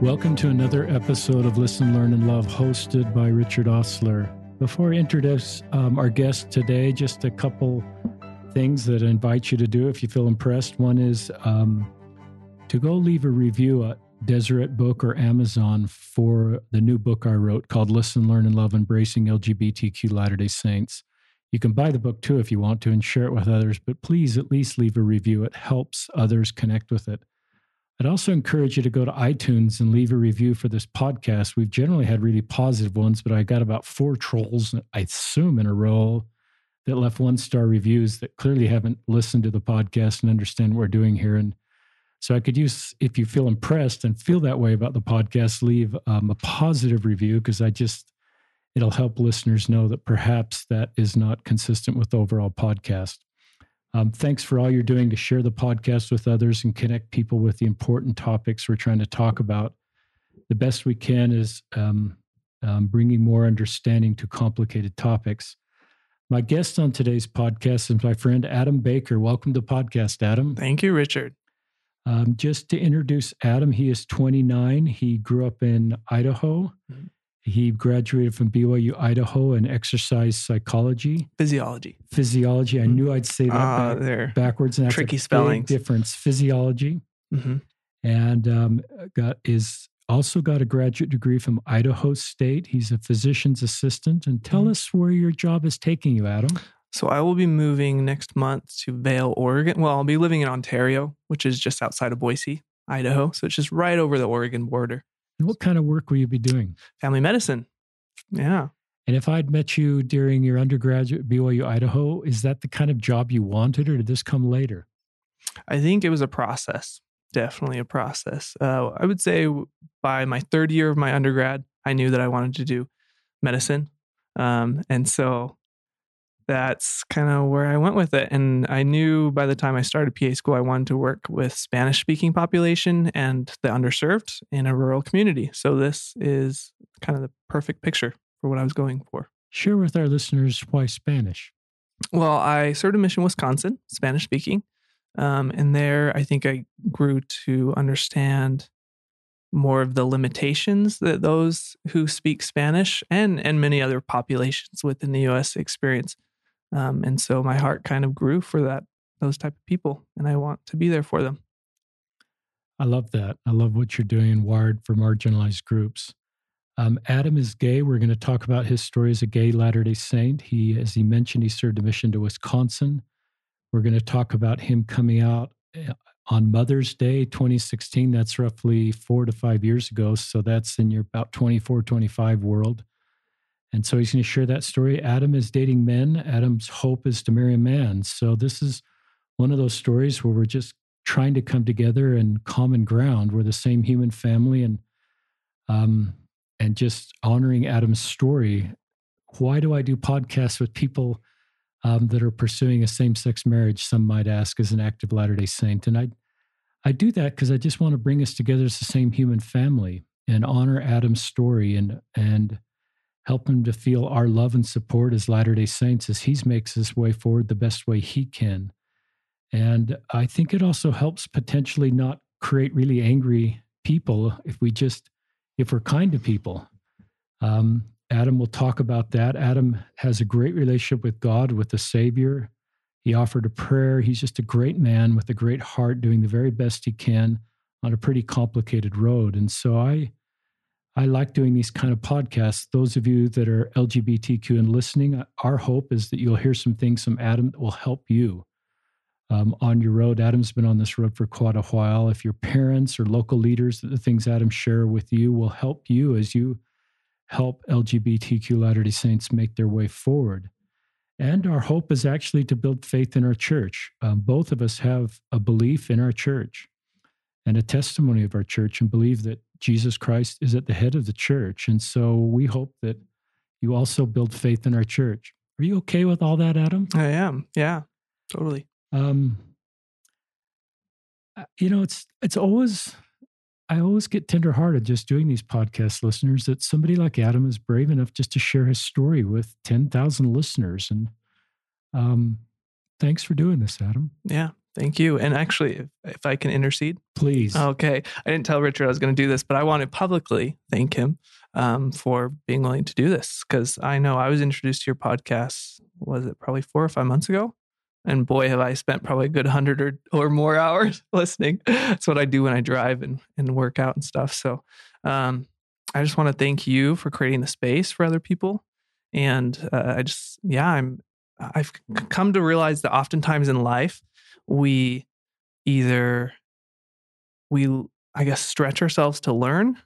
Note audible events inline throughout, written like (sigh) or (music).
Welcome to another episode of Listen, Learn, and Love, hosted by Richard Ostler. Before I introduce um, our guest today, just a couple things that I invite you to do if you feel impressed. One is um, to go leave a review at Deseret Book or Amazon for the new book I wrote called Listen, Learn, and Love Embracing LGBTQ Latter day Saints. You can buy the book too if you want to and share it with others, but please at least leave a review. It helps others connect with it. I'd also encourage you to go to iTunes and leave a review for this podcast. We've generally had really positive ones, but I got about four trolls, I assume, in a row that left one star reviews that clearly haven't listened to the podcast and understand what we're doing here. And so I could use, if you feel impressed and feel that way about the podcast, leave um, a positive review because I just, it'll help listeners know that perhaps that is not consistent with the overall podcast. Um, thanks for all you're doing to share the podcast with others and connect people with the important topics we're trying to talk about. The best we can is um, um, bringing more understanding to complicated topics. My guest on today's podcast is my friend Adam Baker. Welcome to the podcast, Adam. Thank you, Richard. Um, just to introduce Adam, he is 29. He grew up in Idaho. Mm-hmm. He graduated from BYU Idaho in exercise psychology, physiology. Physiology. I mm-hmm. knew I'd say that uh, back, there. backwards. And that's tricky spelling difference. Physiology, mm-hmm. and um, got is also got a graduate degree from Idaho State. He's a physician's assistant. And tell mm-hmm. us where your job is taking you, Adam. So I will be moving next month to Vale, Oregon. Well, I'll be living in Ontario, which is just outside of Boise, Idaho. So it's just right over the Oregon border. And what kind of work will you be doing? Family medicine. Yeah. And if I'd met you during your undergraduate at BYU Idaho, is that the kind of job you wanted, or did this come later? I think it was a process. Definitely a process. Uh, I would say by my third year of my undergrad, I knew that I wanted to do medicine. Um, and so that's kind of where I went with it. And I knew by the time I started PA school, I wanted to work with Spanish speaking population and the underserved in a rural community. So this is kind of the perfect picture for what I was going for. Share with our listeners why Spanish. Well, I served in Mission, Wisconsin, Spanish speaking. Um, and there, I think I grew to understand more of the limitations that those who speak Spanish and and many other populations within the U.S. experience. Um, and so my heart kind of grew for that those type of people, and I want to be there for them. I love that. I love what you're doing in Wired for marginalized groups. Um, Adam is gay. We're going to talk about his story as a gay Latter day Saint. He, as he mentioned, he served a mission to Wisconsin. We're going to talk about him coming out eh, on Mother's Day 2016. That's roughly four to five years ago. So that's in your about 24, 25 world. And so he's going to share that story. Adam is dating men. Adam's hope is to marry a man. So this is one of those stories where we're just trying to come together and common ground. We're the same human family and um and just honoring Adam's story. Why do I do podcasts with people um, that are pursuing a same-sex marriage? Some might ask, as an active Latter-day Saint, and I I do that because I just want to bring us together as the same human family and honor Adam's story and and help him to feel our love and support as Latter day Saints as he makes his way forward the best way he can. And I think it also helps potentially not create really angry people if we just, if we're kind to people. Um, Adam will talk about that. Adam has a great relationship with God, with the Savior. He offered a prayer. He's just a great man with a great heart, doing the very best he can on a pretty complicated road. And so I, I like doing these kind of podcasts. Those of you that are LGBTQ and listening, our hope is that you'll hear some things from Adam that will help you um, on your road. Adam's been on this road for quite a while. If your parents or local leaders, the things Adam share with you will help you as you help LGBTQ Latter day Saints make their way forward. And our hope is actually to build faith in our church. Um, both of us have a belief in our church and a testimony of our church and believe that Jesus Christ is at the head of the church. And so we hope that you also build faith in our church. Are you okay with all that, Adam? I am. Yeah, totally. Um, you know, it's it's always I always get tenderhearted just doing these podcast listeners that somebody like Adam is brave enough just to share his story with ten thousand listeners. And um, thanks for doing this, Adam. Yeah, Thank you. And actually, if, if I can intercede, please. Okay. I didn't tell Richard I was going to do this, but I want to publicly thank him um, for being willing to do this because I know I was introduced to your podcast, was it probably four or five months ago? And boy, have I spent probably a good hundred or, or more (laughs) hours listening. That's what I do when I drive and, and work out and stuff. So um, I just want to thank you for creating the space for other people. And uh, I just, yeah, I'm, I've come to realize that oftentimes in life, we either, we, I guess, stretch ourselves to learn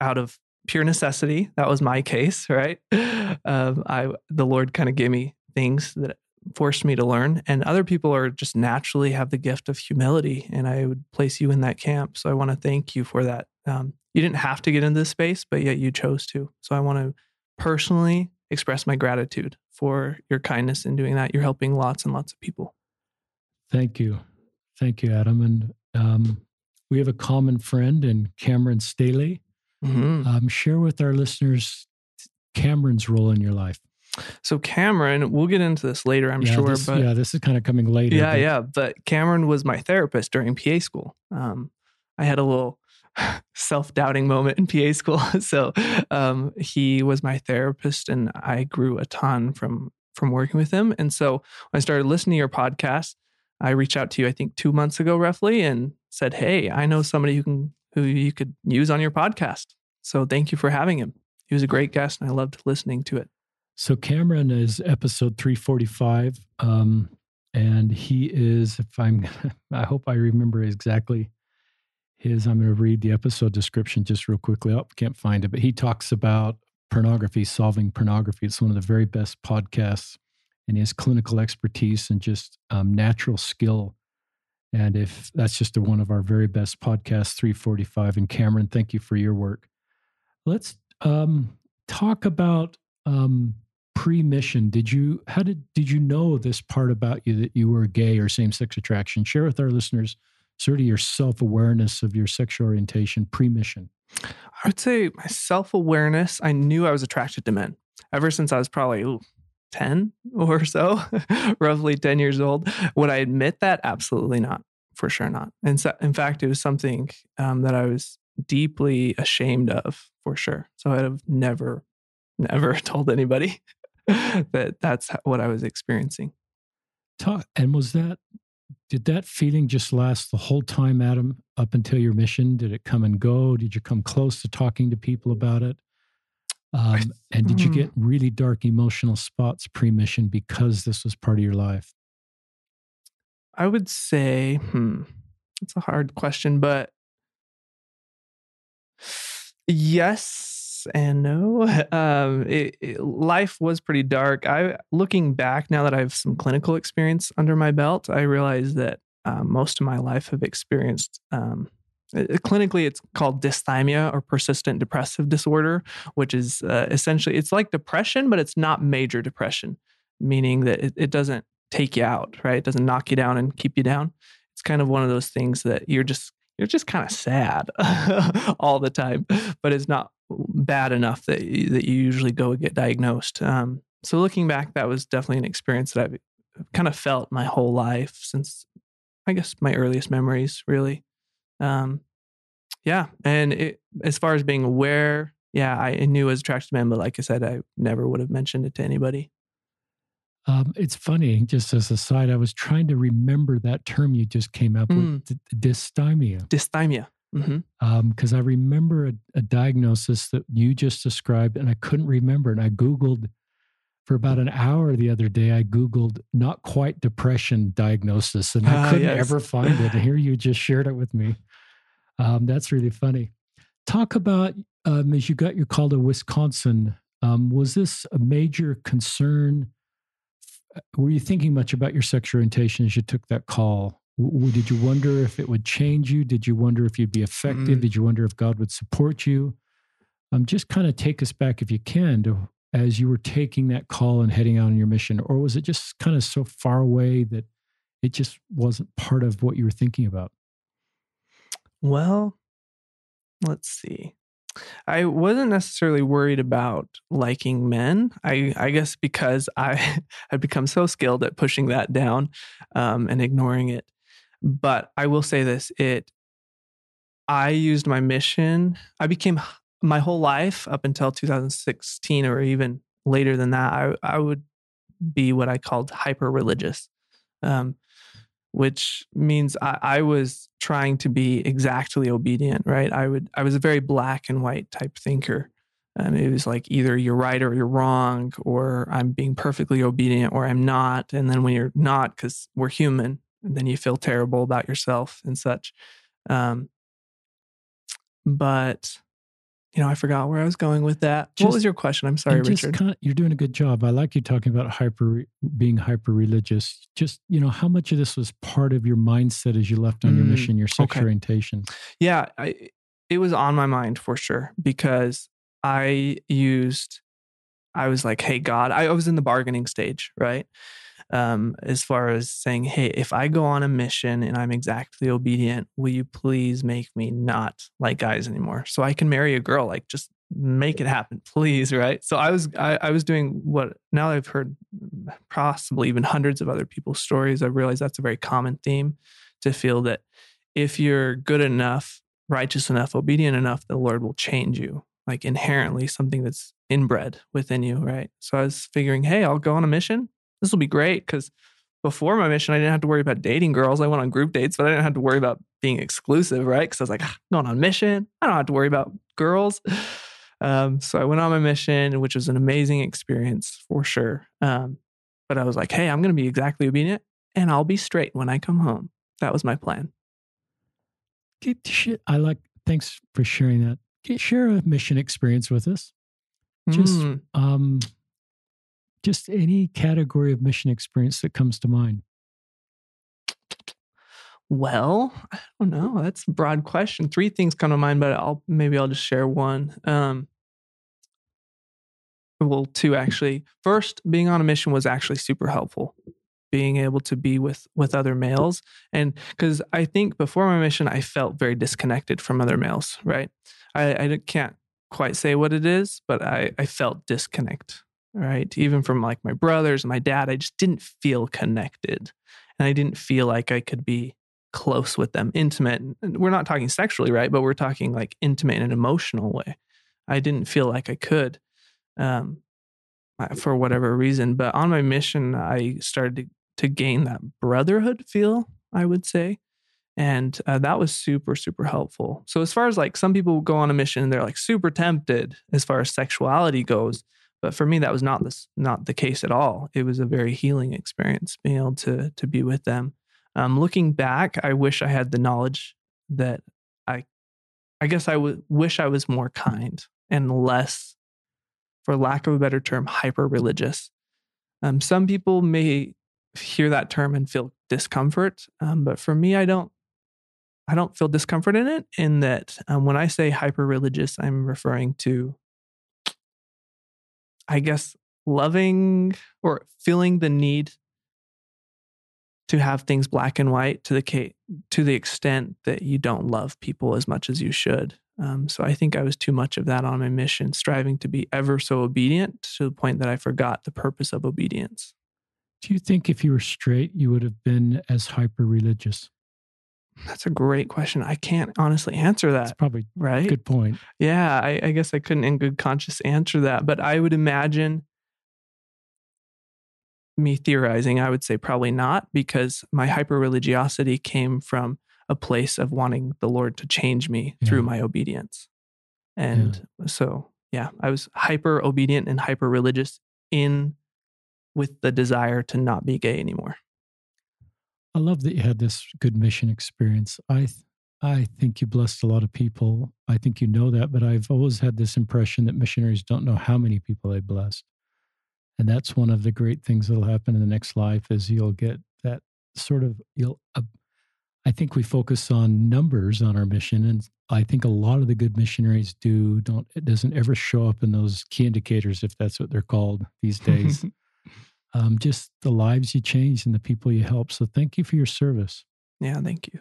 out of pure necessity. That was my case, (laughs) right? Um, I, the Lord kind of gave me things that forced me to learn and other people are just naturally have the gift of humility and i would place you in that camp so i want to thank you for that um, you didn't have to get into this space but yet you chose to so i want to personally express my gratitude for your kindness in doing that you're helping lots and lots of people thank you thank you adam and um, we have a common friend in cameron staley mm-hmm. um, share with our listeners cameron's role in your life so Cameron, we'll get into this later, I'm yeah, sure. This, but yeah, this is kind of coming later. Yeah, but. yeah. But Cameron was my therapist during PA school. Um, I had a little (laughs) self-doubting moment in PA school. (laughs) so um, he was my therapist, and I grew a ton from from working with him. And so when I started listening to your podcast, I reached out to you, I think two months ago, roughly, and said, "Hey, I know somebody who can who you could use on your podcast. So thank you for having him. He was a great guest, and I loved listening to it." So Cameron is episode 345. Um, and he is, if I'm, (laughs) I hope I remember exactly his, I'm going to read the episode description just real quickly. Oh, can't find it, but he talks about pornography, solving pornography. It's one of the very best podcasts and his clinical expertise and just um, natural skill. And if that's just a, one of our very best podcasts, 345. And Cameron, thank you for your work. Let's um, talk about um, pre-mission did you how did did you know this part about you that you were gay or same-sex attraction share with our listeners sort of your self-awareness of your sexual orientation pre-mission i would say my self-awareness i knew i was attracted to men ever since i was probably ooh, 10 or so (laughs) roughly 10 years old would i admit that absolutely not for sure not and so, in fact it was something um, that i was deeply ashamed of for sure so i'd have never never (laughs) told anybody (laughs) that that's what I was experiencing. Talk, and was that did that feeling just last the whole time, Adam, up until your mission? Did it come and go? Did you come close to talking to people about it? Um, and did you get hmm. really dark emotional spots pre mission because this was part of your life? I would say, hmm, it's a hard question, but yes and no. (laughs) Um, it, it, life was pretty dark. I, looking back now that I have some clinical experience under my belt, I realize that um, most of my life have experienced. Um, clinically, it's called dysthymia or persistent depressive disorder, which is uh, essentially it's like depression, but it's not major depression, meaning that it, it doesn't take you out, right? It doesn't knock you down and keep you down. It's kind of one of those things that you're just you're just kind of sad (laughs) all the time, but it's not bad enough that you, that you usually go get diagnosed. Um, so looking back, that was definitely an experience that I've kind of felt my whole life since I guess my earliest memories, really. Um, yeah, and it, as far as being aware, yeah, I knew I was attracted to men, but like I said, I never would have mentioned it to anybody. Um, it's funny, just as a side, I was trying to remember that term you just came up mm. with, dysthymia. Dysthymia. Because mm-hmm. um, I remember a, a, diagnosis that you just described, and I couldn't remember. And I Googled for about an hour the other day. I Googled not quite depression diagnosis, and I ah, couldn't yes. ever find it. And here you just shared it with me. Um, that's really funny. Talk about um, as you got your call to Wisconsin. Um, was this a major concern? Were you thinking much about your sexual orientation as you took that call? did you wonder if it would change you? Did you wonder if you'd be effective? Mm. Did you wonder if God would support you? Um, just kind of take us back, if you can, to as you were taking that call and heading out on your mission, or was it just kind of so far away that it just wasn't part of what you were thinking about? Well, let's see. I wasn't necessarily worried about liking men. I, I guess because I (laughs) had become so skilled at pushing that down um, and ignoring it. But I will say this: it. I used my mission. I became my whole life up until 2016, or even later than that. I I would be what I called hyper religious. Um, which means I, I, was trying to be exactly obedient, right? I would I was a very black and white type thinker. And it was like either you're right or you're wrong, or I'm being perfectly obedient or I'm not. And then when you're not, because we're human, then you feel terrible about yourself and such. Um, but you know, I forgot where I was going with that. Just, what was your question? I'm sorry, Richard. Kind of, you're doing a good job. I like you talking about hyper being hyper religious. Just you know, how much of this was part of your mindset as you left on mm, your mission, your sexual okay. orientation? Yeah, I, it was on my mind for sure because I used. I was like, "Hey, God," I was in the bargaining stage, right? Um, as far as saying, hey, if I go on a mission and I'm exactly obedient, will you please make me not like guys anymore so I can marry a girl? Like, just make it happen, please. Right. So I was, I, I was doing what now I've heard possibly even hundreds of other people's stories. I realized that's a very common theme to feel that if you're good enough, righteous enough, obedient enough, the Lord will change you like inherently something that's inbred within you. Right. So I was figuring, hey, I'll go on a mission this will be great because before my mission, I didn't have to worry about dating girls. I went on group dates, but I didn't have to worry about being exclusive, right? Because I was like, ah, going on mission. I don't have to worry about girls. Um, so I went on my mission, which was an amazing experience for sure. Um, but I was like, hey, I'm going to be exactly obedient and I'll be straight when I come home. That was my plan. I like, thanks for sharing that. Share a mission experience with us. Just, mm. um, just any category of mission experience that comes to mind. Well, I don't know. That's a broad question. Three things come to mind, but I'll maybe I'll just share one. Um, well, two actually. First, being on a mission was actually super helpful. Being able to be with with other males, and because I think before my mission, I felt very disconnected from other males. Right, I, I can't quite say what it is, but I I felt disconnect right? Even from like my brothers my dad, I just didn't feel connected. And I didn't feel like I could be close with them, intimate. We're not talking sexually, right? But we're talking like intimate in an emotional way. I didn't feel like I could um, for whatever reason. But on my mission, I started to, to gain that brotherhood feel, I would say. And uh, that was super, super helpful. So, as far as like some people go on a mission they're like super tempted as far as sexuality goes, but for me, that was not this not the case at all. It was a very healing experience being able to to be with them. Um, looking back, I wish I had the knowledge that I, I guess I would wish I was more kind and less, for lack of a better term, hyper religious. Um, some people may hear that term and feel discomfort, um, but for me, I don't. I don't feel discomfort in it. In that, um, when I say hyper religious, I'm referring to I guess, loving or feeling the need to have things black and white to the to the extent that you don't love people as much as you should. Um, so I think I was too much of that on my mission, striving to be ever so obedient to the point that I forgot the purpose of obedience. Do you think if you were straight, you would have been as hyper religious? That's a great question. I can't honestly answer that. That's probably right. Good point. Yeah, I, I guess I couldn't, in good conscience, answer that. But I would imagine me theorizing, I would say probably not, because my hyper religiosity came from a place of wanting the Lord to change me yeah. through my obedience. And yeah. so, yeah, I was hyper obedient and hyper religious in with the desire to not be gay anymore. I love that you had this good mission experience. I I think you blessed a lot of people. I think you know that, but I've always had this impression that missionaries don't know how many people they blessed. And that's one of the great things that'll happen in the next life is you'll get that sort of you'll uh, I think we focus on numbers on our mission and I think a lot of the good missionaries do don't it doesn't ever show up in those key indicators if that's what they're called these days. (laughs) um, just the lives you change and the people you help. So thank you for your service. Yeah, thank you.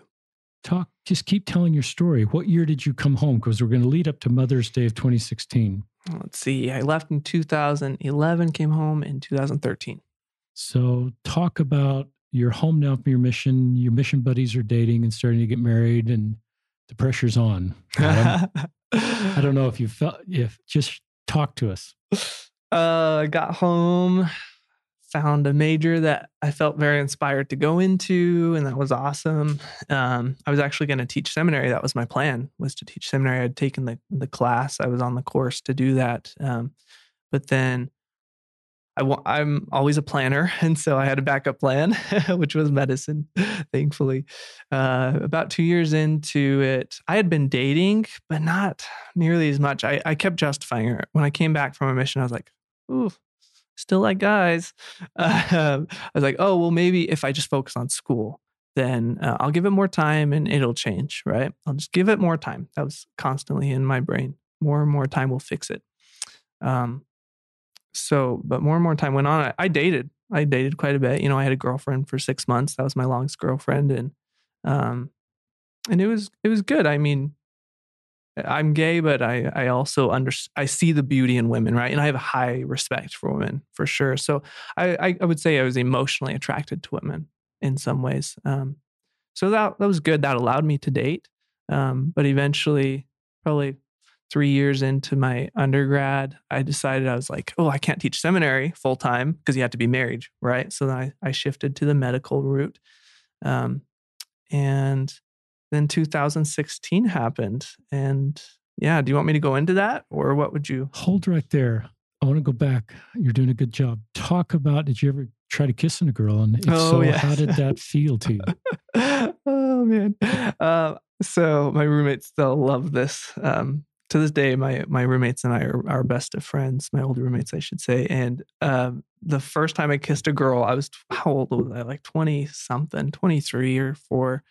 talk just keep telling your story. What year did you come home? Because we're going to lead up to mother's day of 2016 let's see. I left in 2011 came home in 2013 so talk about you're home now from your mission. Your mission buddies are dating and starting to get married and the pressure's on. (laughs) I don't know if you felt if just talk to us. Uh i got home found a major that I felt very inspired to go into, and that was awesome. Um, I was actually going to teach seminary. That was my plan was to teach seminary. I'd taken the the class. I was on the course to do that, um, but then I w- I'm always a planner, (laughs) and so I had a backup plan, (laughs) which was medicine. (laughs) Thankfully, uh, about two years into it, I had been dating, but not nearly as much. I, I kept justifying it. When I came back from a mission, I was like, "Ooh, still like guys. Uh, (laughs) I was like, oh, well, maybe if I just focus on school, then uh, I'll give it more time and it'll change, right? I'll just give it more time. That was constantly in my brain. More and more time will fix it. Um, so, but more and more time went on. I, I, dated. I dated quite a bit. You know, I had a girlfriend for six months. That was my longest girlfriend, and um, and it was it was good. I mean, I'm gay, but I I also under I see the beauty in women, right? And I have a high respect for women for sure. So I I would say I was emotionally attracted to women in some ways. Um, so that that was good. That allowed me to date. Um, but eventually, probably three years into my undergrad, I decided I was like, oh, I can't teach seminary full time because you have to be married, right? So then I I shifted to the medical route, um, and then 2016 happened. And yeah, do you want me to go into that or what would you? Hold right there. I want to go back. You're doing a good job. Talk about did you ever try to kiss a girl? And if oh, so, yes. how did that feel to you? (laughs) oh, man. Uh, so my roommates still love this. Um, to this day, my my roommates and I are, our best of friends. My old roommates, I should say. And um, the first time I kissed a girl, I was how old was I? Like twenty something, twenty three or four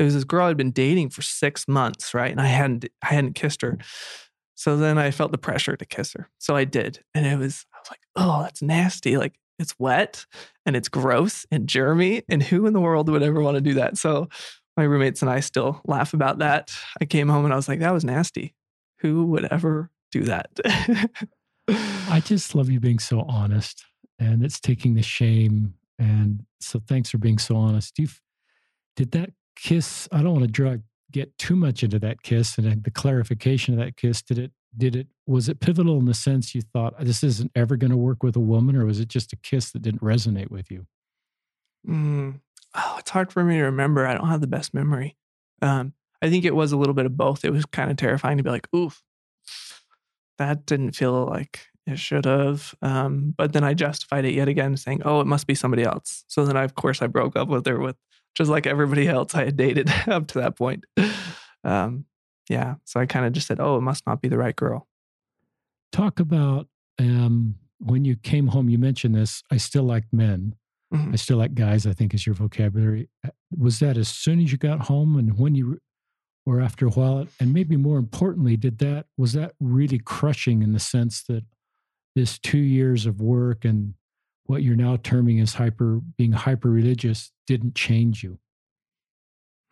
it was this girl I'd been dating for six months, right? And I hadn't I hadn't kissed her. So then I felt the pressure to kiss her. So I did. And it was, I was like, oh, that's nasty. Like it's wet and it's gross and germy. And who in the world would ever want to do that? So my roommates and I still laugh about that. I came home and I was like, that was nasty. Who would ever do that? I (laughs) just love you being so honest and it's taking the shame. And so thanks for being so honest. You did that kiss i don't want to drag get too much into that kiss and the clarification of that kiss did it did it was it pivotal in the sense you thought this isn't ever going to work with a woman or was it just a kiss that didn't resonate with you? Mm, oh it's hard for me to remember i don't have the best memory. Um, i think it was a little bit of both it was kind of terrifying to be like oof that didn't feel like it should have um, but then i justified it yet again saying oh it must be somebody else so then I, of course i broke up with her with just like everybody else I had dated (laughs) up to that point. Um, yeah. So I kind of just said, oh, it must not be the right girl. Talk about um, when you came home, you mentioned this. I still like men. Mm-hmm. I still like guys, I think is your vocabulary. Uh, was that as soon as you got home and when you, or after a while? And maybe more importantly, did that, was that really crushing in the sense that this two years of work and what you're now terming as hyper being hyper religious didn't change you?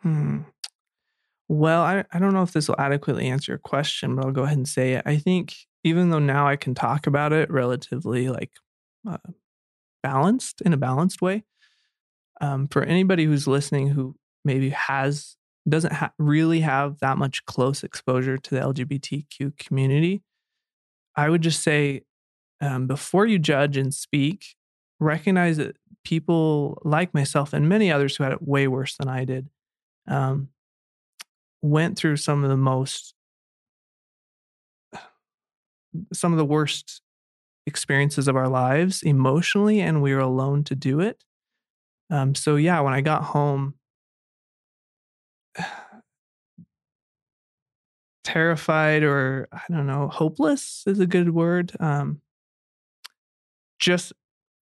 Hmm. Well, I, I don't know if this will adequately answer your question, but I'll go ahead and say it. I think even though now I can talk about it relatively like uh, balanced in a balanced way, um, for anybody who's listening who maybe has doesn't ha- really have that much close exposure to the LGBTQ community, I would just say um, before you judge and speak, recognize that people like myself and many others who had it way worse than I did um, went through some of the most, (sighs) some of the worst experiences of our lives emotionally, and we were alone to do it. Um, so, yeah, when I got home, (sighs) terrified or I don't know, hopeless is a good word. Um, just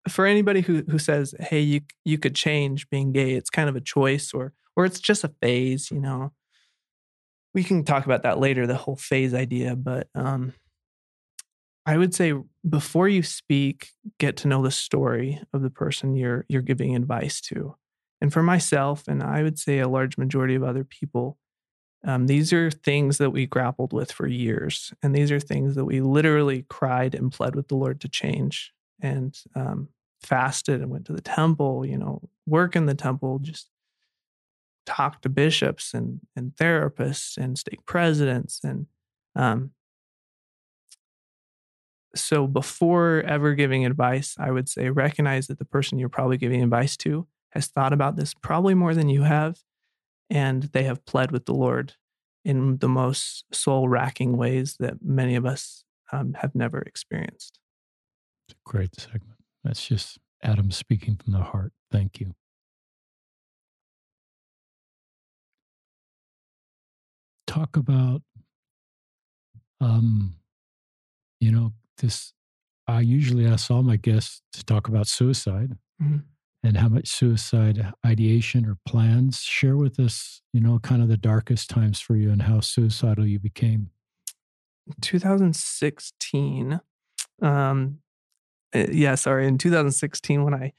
for anybody who who says, "Hey, you you could change being gay," it's kind of a choice, or or it's just a phase. You know, we can talk about that later, the whole phase idea. But um, I would say before you speak, get to know the story of the person you're you're giving advice to, And for myself, and I would say a large majority of other people, um, these are things that we grappled with for years. And these are things that we literally cried and pled with the Lord to change and um, fasted and went to the temple, you know, work in the temple, just talk to bishops and, and therapists and stake presidents. And um, so before ever giving advice, I would say recognize that the person you're probably giving advice to has thought about this probably more than you have and they have pled with the Lord in the most soul racking ways that many of us um, have never experienced. Great segment. That's just Adam speaking from the heart. Thank you. Talk about, um, you know, this. I usually ask all my guests to talk about suicide. Mm-hmm and how much suicide ideation or plans. Share with us, you know, kind of the darkest times for you and how suicidal you became. 2016. Um, yeah, sorry. In 2016, when I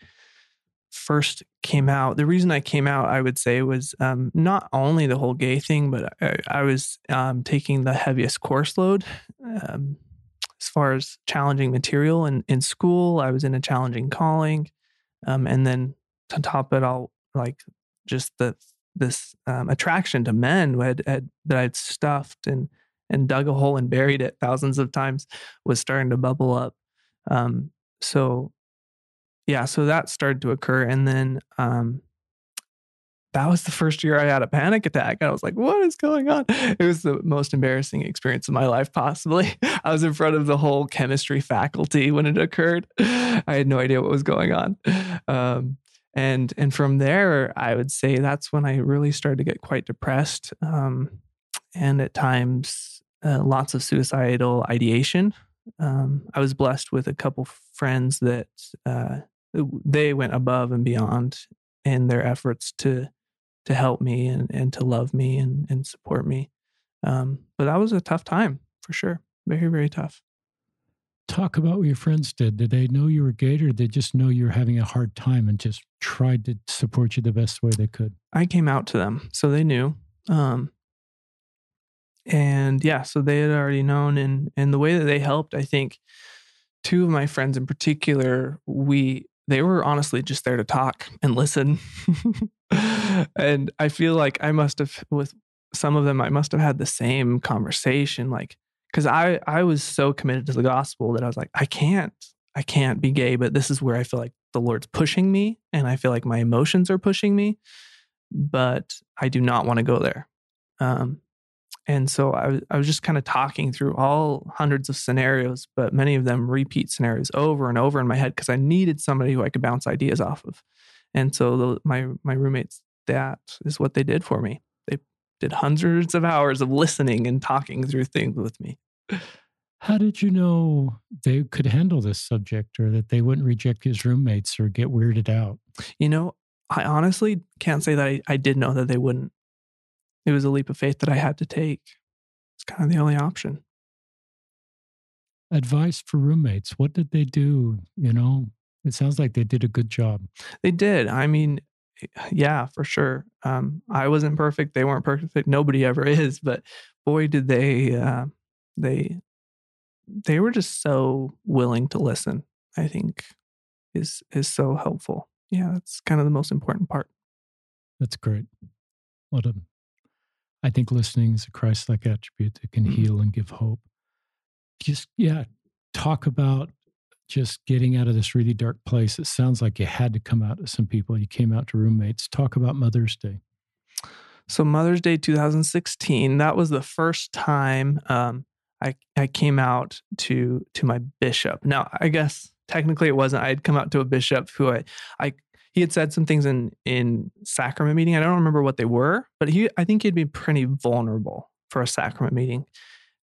first came out, the reason I came out, I would say, was um, not only the whole gay thing, but I, I was um, taking the heaviest course load. Um, as far as challenging material in, in school, I was in a challenging calling. Um, and then to top it all, like just the this um, attraction to men had, had, that I'd stuffed and and dug a hole and buried it thousands of times was starting to bubble up. Um, so yeah, so that started to occur, and then um, that was the first year I had a panic attack. I was like, what is going on? It was the most embarrassing experience of my life, possibly. (laughs) I was in front of the whole chemistry faculty when it occurred. I had no idea what was going on. Um, and and from there, I would say that's when I really started to get quite depressed. Um, and at times, uh, lots of suicidal ideation. Um, I was blessed with a couple friends that uh, they went above and beyond in their efforts to to help me and, and to love me and, and support me. Um, but that was a tough time for sure. Very, very tough. Talk about what your friends did. Did they know you were gay or did they just know you were having a hard time and just tried to support you the best way they could? I came out to them, so they knew. Um, and yeah, so they had already known. And, and the way that they helped, I think two of my friends in particular, we, they were honestly just there to talk and listen. (laughs) and I feel like I must have with some of them I must have had the same conversation like cuz I I was so committed to the gospel that I was like I can't I can't be gay but this is where I feel like the Lord's pushing me and I feel like my emotions are pushing me but I do not want to go there. Um, and so I, I was just kind of talking through all hundreds of scenarios, but many of them repeat scenarios over and over in my head because I needed somebody who I could bounce ideas off of. And so the, my my roommates, that is what they did for me. They did hundreds of hours of listening and talking through things with me. How did you know they could handle this subject or that they wouldn't reject his roommates or get weirded out? You know, I honestly can't say that I, I did know that they wouldn't. It was a leap of faith that I had to take. It's kind of the only option. Advice for roommates. What did they do? You know, it sounds like they did a good job. They did. I mean, yeah, for sure. Um, I wasn't perfect. They weren't perfect. Nobody ever (laughs) is. But boy, did they uh, they they were just so willing to listen. I think is is so helpful. Yeah, that's kind of the most important part. That's great. What a I think listening is a Christ-like attribute that can mm-hmm. heal and give hope. Just yeah, talk about just getting out of this really dark place. It sounds like you had to come out to some people. You came out to roommates. Talk about Mother's Day. So Mother's Day 2016, that was the first time um, I I came out to to my bishop. Now, I guess technically it wasn't. I had come out to a bishop who I I he had said some things in in sacrament meeting. I don't remember what they were, but he I think he'd be pretty vulnerable for a sacrament meeting.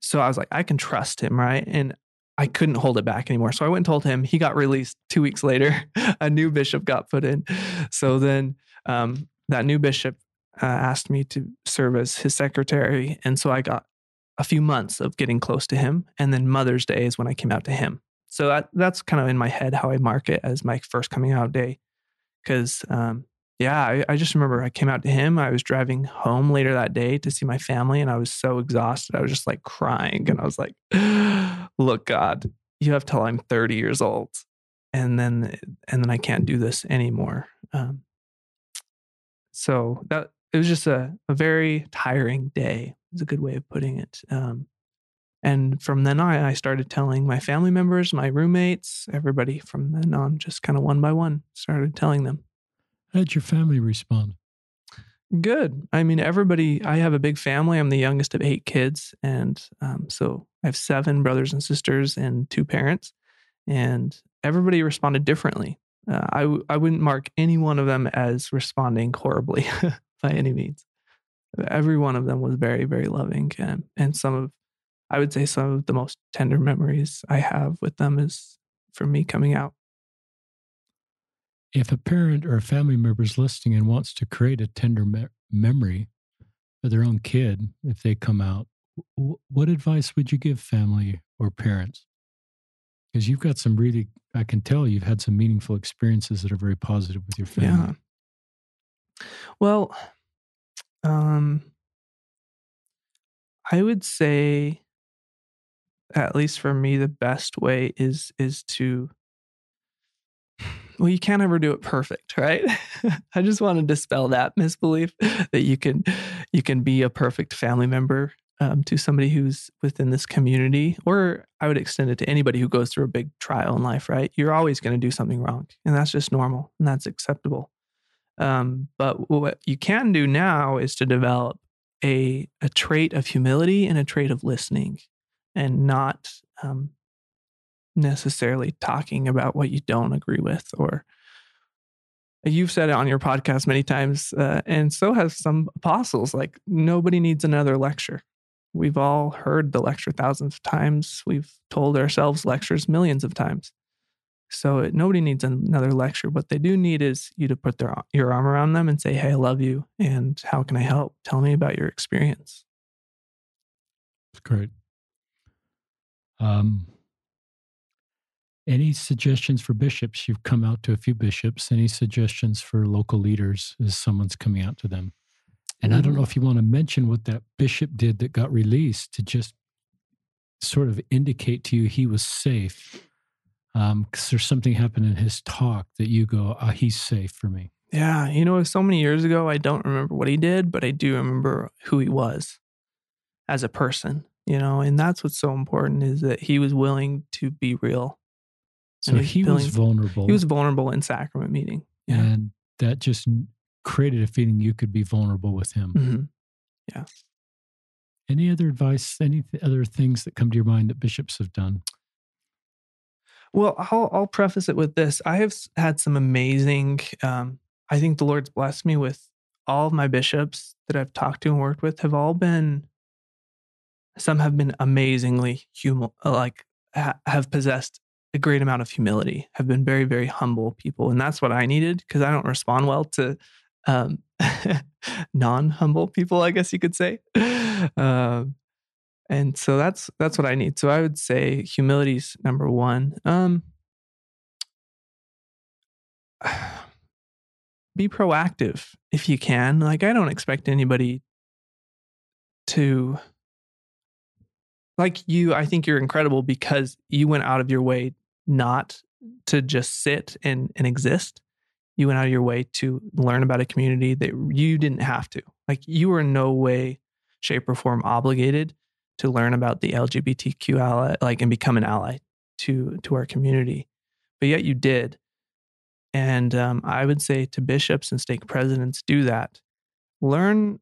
So I was like, I can trust him, right? And I couldn't hold it back anymore. So I went and told him. He got released two weeks later. (laughs) a new bishop got put in. So then um, that new bishop uh, asked me to serve as his secretary. And so I got a few months of getting close to him. And then Mother's Day is when I came out to him. So that, that's kind of in my head how I mark it as my first coming out day. Because um, yeah, I, I, just remember I came out to him. I was driving home later that day to see my family, and I was so exhausted. I was just like crying, and I was like, (gasps) "Look, God, you have till I'm 30 years old, and then and then I can't do this anymore." Um, so that it was just a, a very tiring day. Is a good way of putting it. Um, and from then on, I started telling my family members, my roommates, everybody from then on, just kind of one by one, started telling them. How did your family respond? Good. I mean, everybody, I have a big family. I'm the youngest of eight kids. And um, so I have seven brothers and sisters and two parents. And everybody responded differently. Uh, I w- I wouldn't mark any one of them as responding horribly (laughs) by any means. Every one of them was very, very loving. And, and some of, I would say, some of the most tender memories I have with them is from me coming out if a parent or a family member is listening and wants to create a tender me- memory for their own kid if they come out, w- what advice would you give family or parents? Because you've got some really, I can tell you've had some meaningful experiences that are very positive with your family. Yeah. Well, um, I would say, at least for me, the best way is is to (sighs) well, you can't ever do it perfect, right? (laughs) I just want to dispel that misbelief (laughs) that you can you can be a perfect family member um, to somebody who's within this community, or I would extend it to anybody who goes through a big trial in life, right? You're always going to do something wrong, and that's just normal and that's acceptable. Um, but what you can do now is to develop a a trait of humility and a trait of listening, and not um, necessarily talking about what you don't agree with or you've said it on your podcast many times uh, and so has some apostles like nobody needs another lecture. We've all heard the lecture thousands of times. We've told ourselves lectures millions of times. So it, nobody needs another lecture. What they do need is you to put their your arm around them and say hey i love you and how can i help? Tell me about your experience. That's great um any suggestions for bishops? You've come out to a few bishops. Any suggestions for local leaders as someone's coming out to them? And I don't know if you want to mention what that bishop did that got released to just sort of indicate to you he was safe. Because um, there's something happened in his talk that you go, oh, he's safe for me. Yeah. You know, so many years ago, I don't remember what he did, but I do remember who he was as a person, you know, and that's what's so important is that he was willing to be real so he was vulnerable. He was vulnerable in sacrament meeting. Yeah. And that just created a feeling you could be vulnerable with him. Mm-hmm. Yeah. Any other advice, any other things that come to your mind that bishops have done? Well, I'll, I'll preface it with this. I have had some amazing, um, I think the Lord's blessed me with all of my bishops that I've talked to and worked with have all been, some have been amazingly human, like ha- have possessed a great amount of humility, have been very, very humble people. And that's what I needed because I don't respond well to um, (laughs) non humble people, I guess you could say. Um, and so that's that's what I need. So I would say humility's number one. Um, (sighs) be proactive if you can. Like I don't expect anybody to like you, I think you're incredible because you went out of your way not to just sit and, and exist. You went out of your way to learn about a community that you didn't have to. Like you were in no way, shape, or form obligated to learn about the LGBTQ ally, like and become an ally to to our community. But yet you did. And um, I would say to bishops and stake presidents, do that. Learn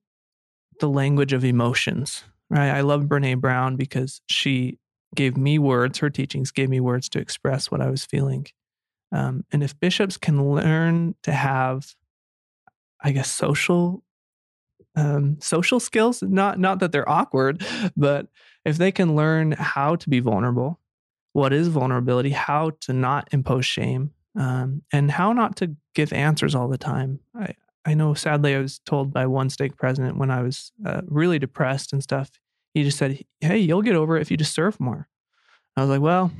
the language of emotions. Right. I love Brene Brown because she gave me words, her teachings gave me words to express what I was feeling. Um, and if bishops can learn to have, I guess, social um, social skills, not not that they're awkward, (laughs) but if they can learn how to be vulnerable, what is vulnerability, how to not impose shame, um, and how not to give answers all the time. I, I know sadly I was told by one stake president when I was uh, really depressed and stuff. He just said, Hey, you'll get over it if you just serve more. I was like, Well,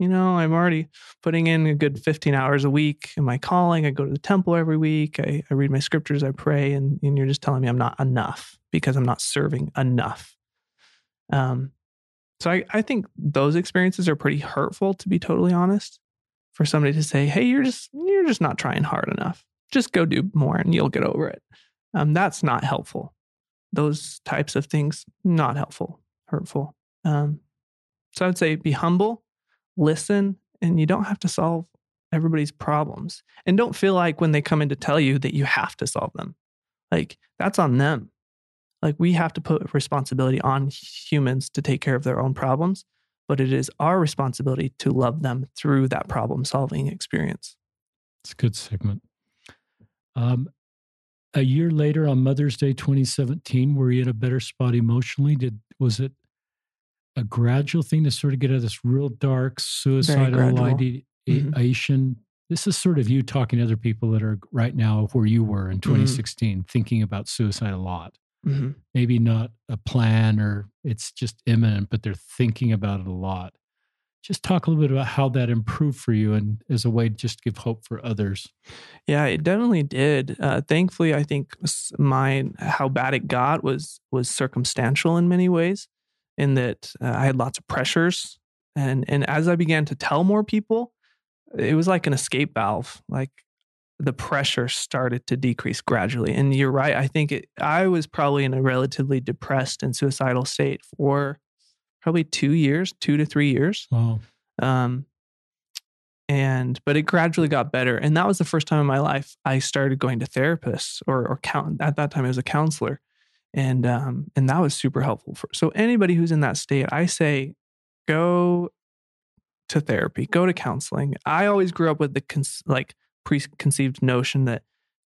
You know, I'm already putting in a good 15 hours a week in my calling. I go to the temple every week. I, I read my scriptures. I pray. And, and you're just telling me I'm not enough because I'm not serving enough. Um, so I, I think those experiences are pretty hurtful, to be totally honest, for somebody to say, hey, you're just, you're just not trying hard enough. Just go do more and you'll get over it. Um, that's not helpful. Those types of things, not helpful, hurtful. Um, so I would say be humble, listen, and you don't have to solve everybody's problems. And don't feel like when they come in to tell you that you have to solve them. Like that's on them. Like we have to put responsibility on humans to take care of their own problems, but it is our responsibility to love them through that problem solving experience. It's a good segment. Um, a year later on Mother's Day 2017, were you in a better spot emotionally? Did was it a gradual thing to sort of get out of this real dark suicidal ideation. Mm-hmm. This is sort of you talking to other people that are right now where you were in 2016, mm-hmm. thinking about suicide a lot. Mm-hmm. Maybe not a plan or it's just imminent, but they're thinking about it a lot. Just talk a little bit about how that improved for you and as a way to just give hope for others. Yeah, it definitely did. Uh, thankfully, I think my how bad it got was was circumstantial in many ways in that uh, I had lots of pressures. And, and as I began to tell more people, it was like an escape valve. Like the pressure started to decrease gradually. And you're right. I think it, I was probably in a relatively depressed and suicidal state for probably two years, two to three years. Wow. Um, and but it gradually got better, and that was the first time in my life I started going to therapists or or count. At that time, I was a counselor, and um, and that was super helpful for so anybody who's in that state i say go to therapy go to counseling i always grew up with the cons- like preconceived notion that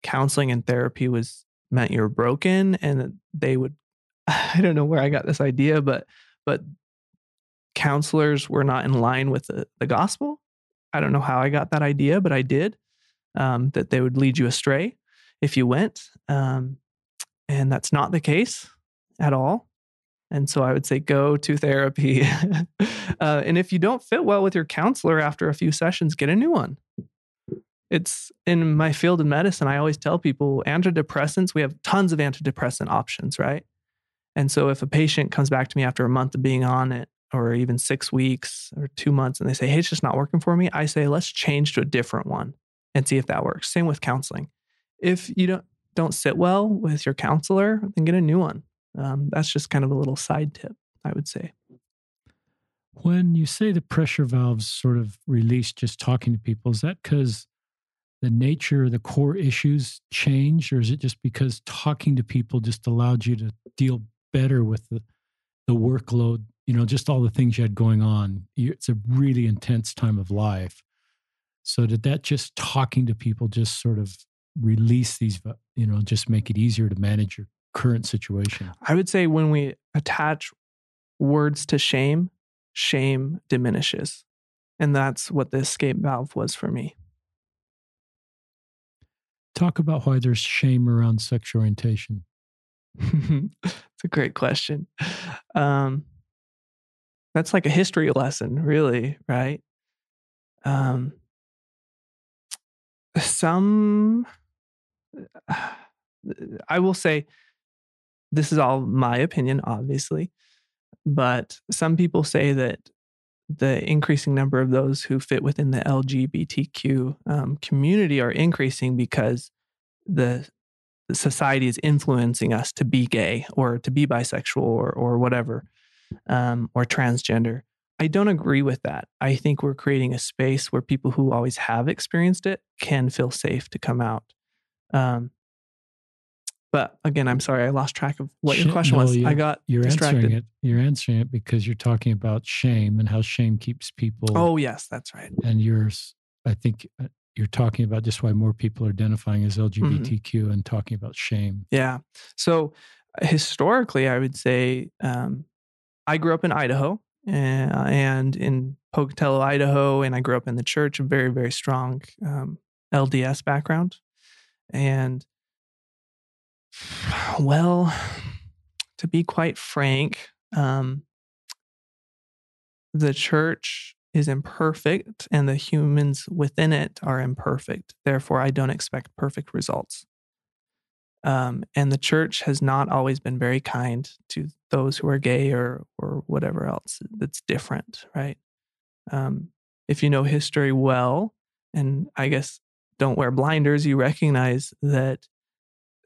counseling and therapy was meant you were broken and they would (sighs) i don't know where i got this idea but but counselors were not in line with the, the gospel i don't know how i got that idea but i did um, that they would lead you astray if you went um, and that's not the case at all. And so I would say go to therapy. (laughs) uh, and if you don't fit well with your counselor after a few sessions, get a new one. It's in my field of medicine. I always tell people antidepressants, we have tons of antidepressant options, right? And so if a patient comes back to me after a month of being on it, or even six weeks or two months, and they say, hey, it's just not working for me, I say, let's change to a different one and see if that works. Same with counseling. If you don't, don't sit well with your counselor, then get a new one. Um, that's just kind of a little side tip, I would say. When you say the pressure valves sort of release just talking to people, is that because the nature, of the core issues changed, or is it just because talking to people just allowed you to deal better with the, the workload, you know, just all the things you had going on? It's a really intense time of life. So, did that just talking to people just sort of release these, uh, you know, just make it easier to manage your current situation? I would say when we attach words to shame, shame diminishes. And that's what the escape valve was for me. Talk about why there's shame around sexual orientation. (laughs) it's a great question. Um, that's like a history lesson, really, right? Um, some (sighs) I will say this is all my opinion, obviously, but some people say that the increasing number of those who fit within the LGBTQ um, community are increasing because the, society is influencing us to be gay or to be bisexual or, or whatever, um, or transgender. I don't agree with that. I think we're creating a space where people who always have experienced it can feel safe to come out. Um, but again, I'm sorry, I lost track of what your question no, was. I got you're distracted. answering it. You're answering it because you're talking about shame and how shame keeps people. Oh yes, that's right. And you're, I think, uh, you're talking about just why more people are identifying as LGBTQ mm-hmm. and talking about shame. Yeah. So historically, I would say um, I grew up in Idaho uh, and in Pocatello, Idaho, and I grew up in the church, a very very strong um, LDS background, and (sighs) well, to be quite frank, um, the church is imperfect and the humans within it are imperfect. Therefore, I don't expect perfect results. Um, and the church has not always been very kind to those who are gay or or whatever else that's different, right? Um, if you know history well, and I guess don't wear blinders, you recognize that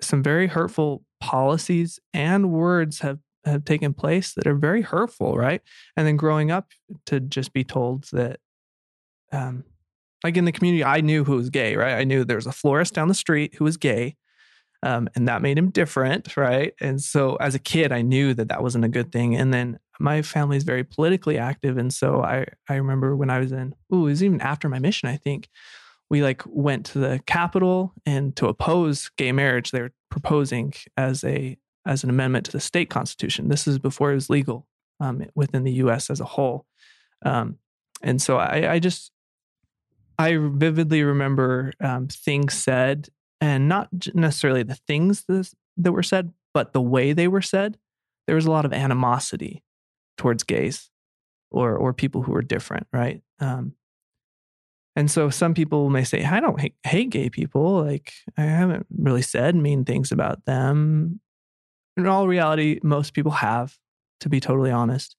some very hurtful policies and words have have taken place that are very hurtful, right? And then growing up to just be told that, um, like in the community, I knew who was gay, right? I knew there was a florist down the street who was gay, um, and that made him different, right? And so as a kid, I knew that that wasn't a good thing. And then my family is very politically active, and so I I remember when I was in, ooh, it was even after my mission, I think. We like went to the Capitol and to oppose gay marriage. They were proposing as a as an amendment to the state constitution. This is before it was legal um, within the U.S. as a whole. Um, and so I, I, just, I vividly remember um, things said, and not necessarily the things that, that were said, but the way they were said. There was a lot of animosity towards gays or or people who were different, right? Um, and so some people may say, I don't hate, hate, gay people. Like, I haven't really said mean things about them in all reality, most people have, to be totally honest.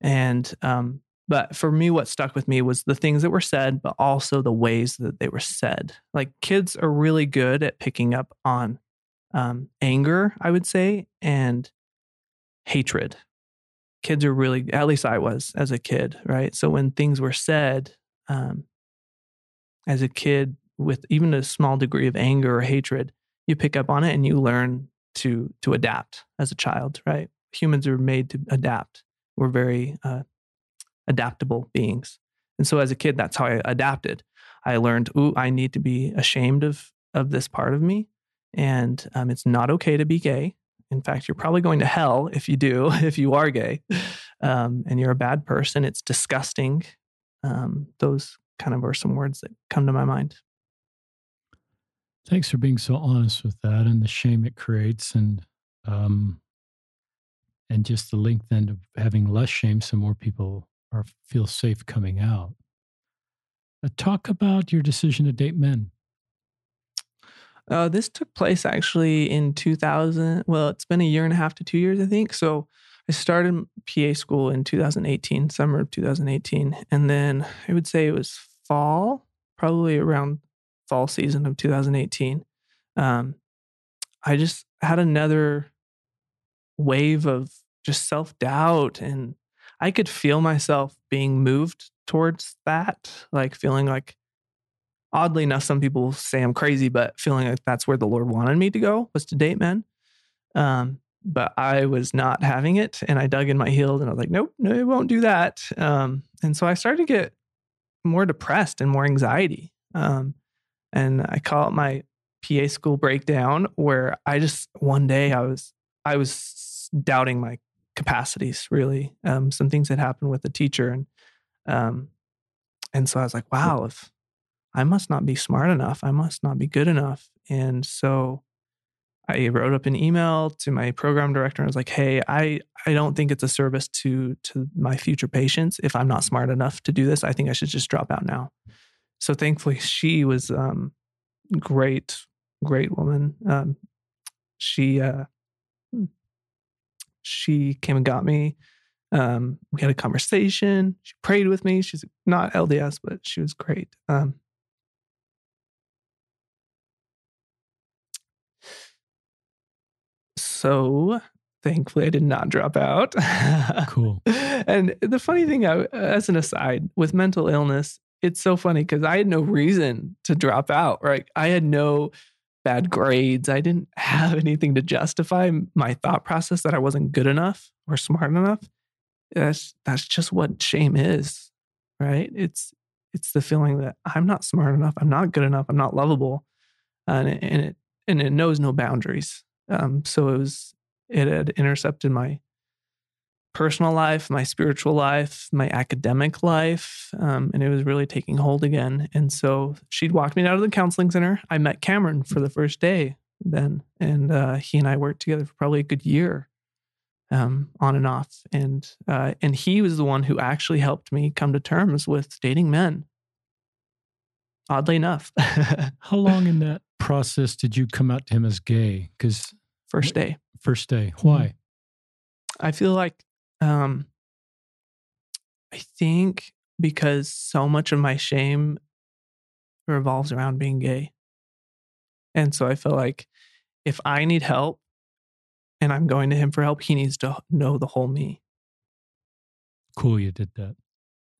And, um, but for me, what stuck with me was the things that were said, but also the ways that they were said. Like kids are really good at picking up on um, anger, I would say, and hatred. Kids are really, at least I was as a kid, right? So when things were said um, as a kid with even a small degree of anger or hatred, you pick up on it and you learn to to adapt as a child, right? Humans are made to adapt. We're very uh, adaptable beings, and so as a kid, that's how I adapted. I learned, ooh, I need to be ashamed of of this part of me, and um, it's not okay to be gay. In fact, you're probably going to hell if you do, (laughs) if you are gay, um, and you're a bad person. It's disgusting. Um, those kind of are some words that come to my mind. Thanks for being so honest with that and the shame it creates and um and just the link then of having less shame so more people are feel safe coming out. Uh, talk about your decision to date men. Uh, this took place actually in 2000. Well, it's been a year and a half to two years, I think. So I started PA school in 2018, summer of 2018. And then I would say it was fall, probably around fall season of 2018, um, I just had another wave of just self doubt. And I could feel myself being moved towards that, like feeling like, oddly enough, some people say I'm crazy, but feeling like that's where the Lord wanted me to go was to date men. Um, but I was not having it. And I dug in my heels and I was like, nope, no, it won't do that. Um, and so I started to get more depressed and more anxiety. Um, and I call it my PA school breakdown, where I just one day I was I was doubting my capacities. Really, um, some things had happened with the teacher, and um, and so I was like, wow, if I must not be smart enough, I must not be good enough, and so. I wrote up an email to my program director and I was like, "Hey, I I don't think it's a service to to my future patients if I'm not smart enough to do this. I think I should just drop out now." So thankfully she was um great great woman. Um she uh she came and got me. Um we had a conversation. She prayed with me. She's not lds but she was great. Um so thankfully i did not drop out. (laughs) Cool. And the funny thing as an aside with mental illness it's so funny because I had no reason to drop out, right? I had no bad grades. I didn't (laughs) have anything to justify my thought process that I wasn't good enough or smart enough. That's that's just what shame is, right? It's it's the feeling that I'm not smart enough, I'm not good enough, I'm not lovable, and it, and it and it knows no boundaries. Um, so it was it had intercepted my personal life, my spiritual life, my academic life, um, and it was really taking hold again. And so she'd walked me out of the counseling center. I met Cameron for the first day then, and uh, he and I worked together for probably a good year. um, on and off. And uh, and he was the one who actually helped me come to terms with dating men. Oddly enough, (laughs) How long in that process did you come out to him as gay? Because first day, first day, why? I feel like um, I think because so much of my shame revolves around being gay. And so I feel like if I need help and I'm going to him for help, he needs to know the whole me. Cool, you did that.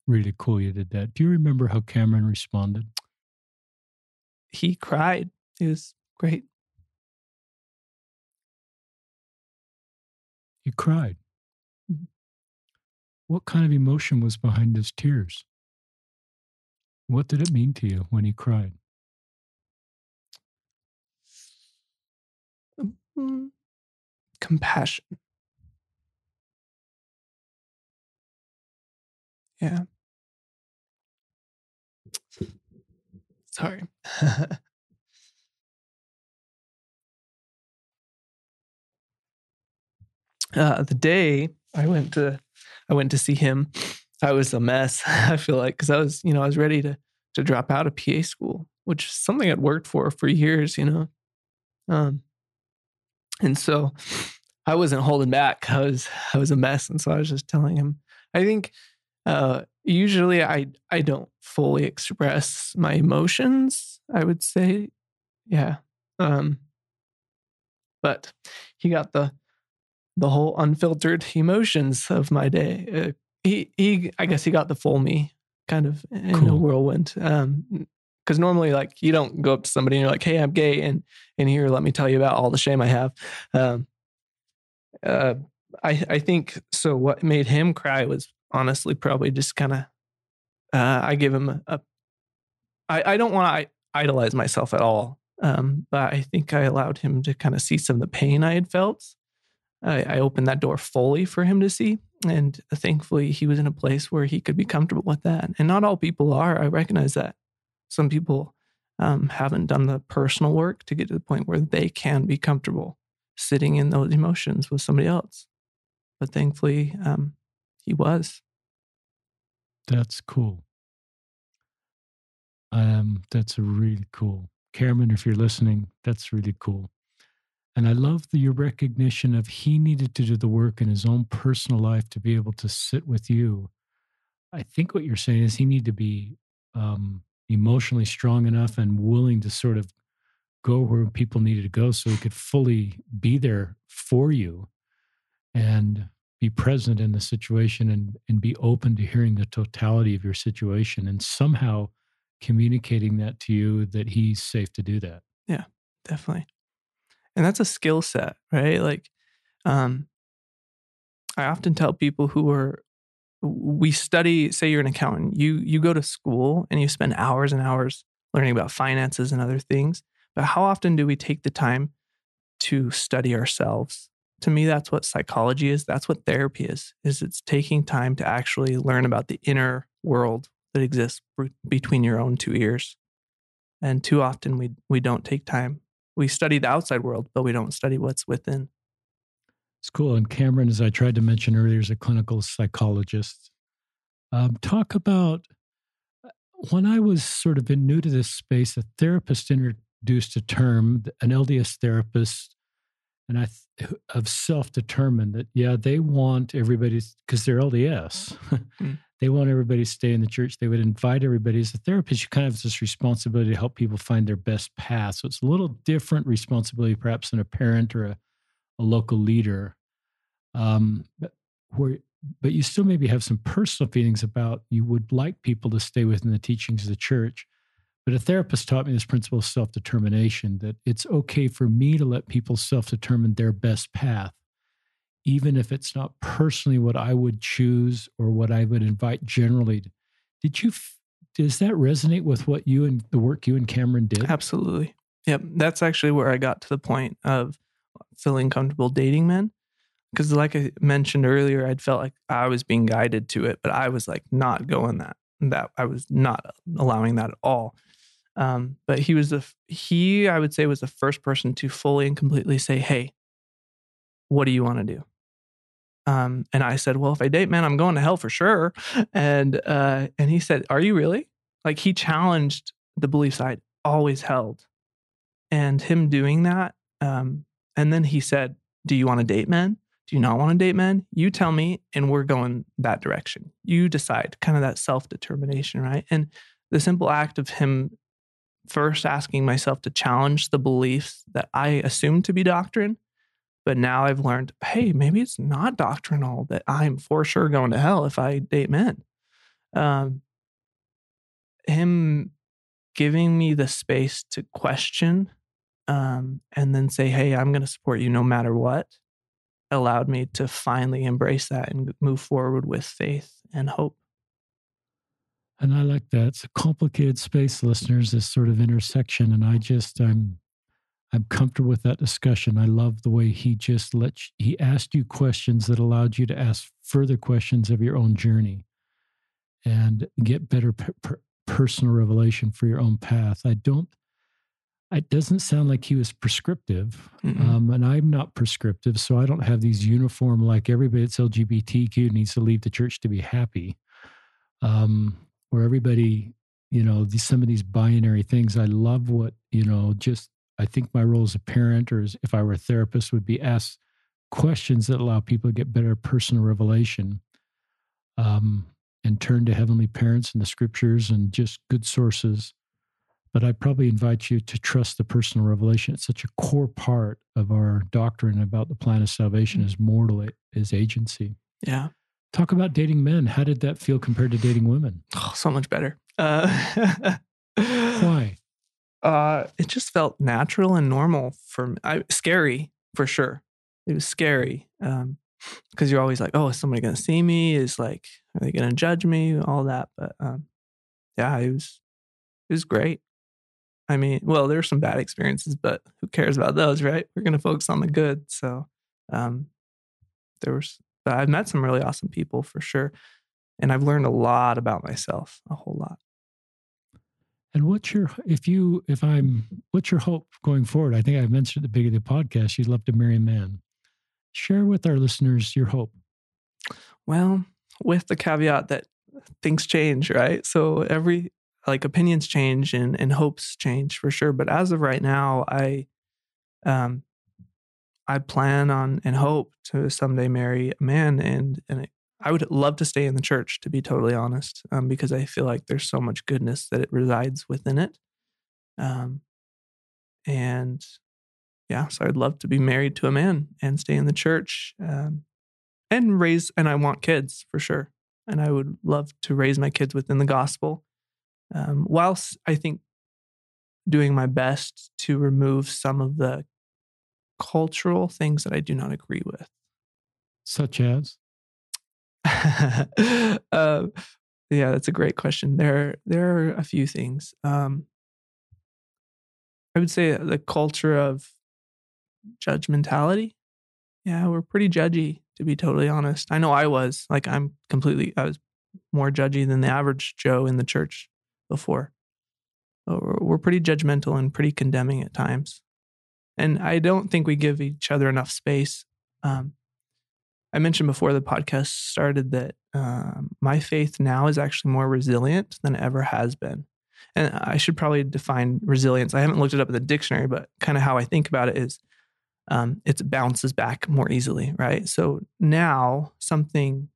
Really cool, you did that. Do you remember how Cameron responded? He cried. It was great. He cried. What kind of emotion was behind his tears? What did it mean to you when he cried? Mm, Compassion. Yeah. Sorry. (laughs) uh, the day I went to I went to see him, I was a mess. (laughs) I feel like because I was you know I was ready to to drop out of PA school, which is something I'd worked for for years, you know. Um, and so I wasn't holding back. I was I was a mess, and so I was just telling him. I think uh, usually I I don't fully express my emotions. I would say, yeah. Um, but he got the the whole unfiltered emotions of my day. Uh, he he, I guess he got the full me, kind of in a whirlwind. Um, because normally, like you don't go up to somebody and you're like, "Hey, I'm gay," and and here, let me tell you about all the shame I have. Um, uh, I I think so. What made him cry was honestly probably just kind of. Uh, I give him a. a I I don't want to idolize myself at all, um, but I think I allowed him to kind of see some of the pain I had felt. I, I opened that door fully for him to see, and thankfully, he was in a place where he could be comfortable with that. And not all people are. I recognize that. Some people um, haven't done the personal work to get to the point where they can be comfortable sitting in those emotions with somebody else. But thankfully, um, he was. That's cool. Um, that's really cool. Cameron, if you're listening, that's really cool. And I love the, your recognition of he needed to do the work in his own personal life to be able to sit with you. I think what you're saying is he needed to be um, emotionally strong enough and willing to sort of go where people needed to go so he could fully be there for you and be present in the situation and, and be open to hearing the totality of your situation and somehow communicating that to you that he's safe to do that. Yeah, definitely and that's a skill set right? Like um i often tell people who are we study say you're an accountant you you go to school and you spend hours and hours learning about finances and other things but how often do we take the time to study ourselves? To me that's what psychology is that's what therapy is is it's taking time to actually learn about the inner world that exists between your own two ears and too often we we don't take time we study the outside world, but we don't study what's within. It's cool. And Cameron, as I tried to mention earlier, is a clinical psychologist. Um, talk about uh, when I was sort of new to this space, a therapist introduced a term, an LDS therapist, and I th- of self-determined that yeah, they want everybody because they're LDS. Mm. (laughs) they want everybody to stay in the church. They would invite everybody as a therapist. You kind of have this responsibility to help people find their best path. So it's a little different responsibility, perhaps, than a parent or a, a local leader. Um, but where, but you still maybe have some personal feelings about you would like people to stay within the teachings of the church. But a therapist taught me this principle of self determination that it's okay for me to let people self determine their best path, even if it's not personally what I would choose or what I would invite generally. Did you, does that resonate with what you and the work you and Cameron did? Absolutely. Yep. That's actually where I got to the point of feeling comfortable dating men. Because, like I mentioned earlier, I'd felt like I was being guided to it, but I was like not going that. That I was not allowing that at all. Um, but he was the he I would say was the first person to fully and completely say, "Hey, what do you want to do?" Um, and I said, well, if I date men, I'm going to hell for sure. (laughs) And, uh, and he said, are you really? Like he challenged the beliefs I'd always held and him doing that. Um, and then he said, do you want to date men? Do you not want to date men? You tell me, and we're going that direction. You decide, kind of that self determination, right? And the simple act of him first asking myself to challenge the beliefs that I assumed to be doctrine. But now I've learned, hey, maybe it's not doctrinal that I'm for sure going to hell if I date men. Um, him giving me the space to question um, and then say, hey, I'm going to support you no matter what, allowed me to finally embrace that and move forward with faith and hope. And I like that. It's a complicated space, listeners, this sort of intersection. And I just, I'm, I'm comfortable with that discussion. I love the way he just let you, he asked you questions that allowed you to ask further questions of your own journey and get better per, personal revelation for your own path. I don't, it doesn't sound like he was prescriptive. Um, and I'm not prescriptive. So I don't have these uniform, like everybody that's LGBTQ needs to leave the church to be happy. Um, where everybody, you know, these, some of these binary things. I love what, you know, just I think my role as a parent or as, if I were a therapist would be ask questions that allow people to get better personal revelation um, and turn to heavenly parents and the scriptures and just good sources. But I probably invite you to trust the personal revelation. It's such a core part of our doctrine about the plan of salvation mm-hmm. as mortal is agency. Yeah. Talk about dating men. How did that feel compared to dating women? Oh, so much better. Uh, (laughs) Why? Uh, it just felt natural and normal for me. I, scary for sure. It was scary because um, you're always like, "Oh, is somebody going to see me? Is like, are they going to judge me? All that." But um, yeah, it was it was great. I mean, well, there were some bad experiences, but who cares about those, right? We're going to focus on the good. So um, there was but I've met some really awesome people for sure. And I've learned a lot about myself, a whole lot. And what's your if you if I'm what's your hope going forward? I think I mentioned at the beginning of the podcast you'd love to marry a man. Share with our listeners your hope. Well, with the caveat that things change, right? So every like opinions change and, and hopes change for sure. But as of right now, I um I plan on and hope to someday marry a man, and and I would love to stay in the church, to be totally honest, um, because I feel like there's so much goodness that it resides within it. Um, and yeah, so I'd love to be married to a man and stay in the church, um, and raise. And I want kids for sure, and I would love to raise my kids within the gospel. Um, whilst I think doing my best to remove some of the cultural things that I do not agree with. Such as? (laughs) uh, yeah, that's a great question. There, there are a few things. Um, I would say the culture of judgmentality. Yeah, we're pretty judgy, to be totally honest. I know I was. Like, I'm completely, I was more judgy than the average Joe in the church before. We're pretty judgmental and pretty condemning at times. And I don't think we give each other enough space. Um, I mentioned before the podcast started that um, my faith now is actually more resilient than it ever has been. And I should probably define resilience. I haven't looked it up in the dictionary, but kind of how I think about it is um, it bounces back more easily, right? So now something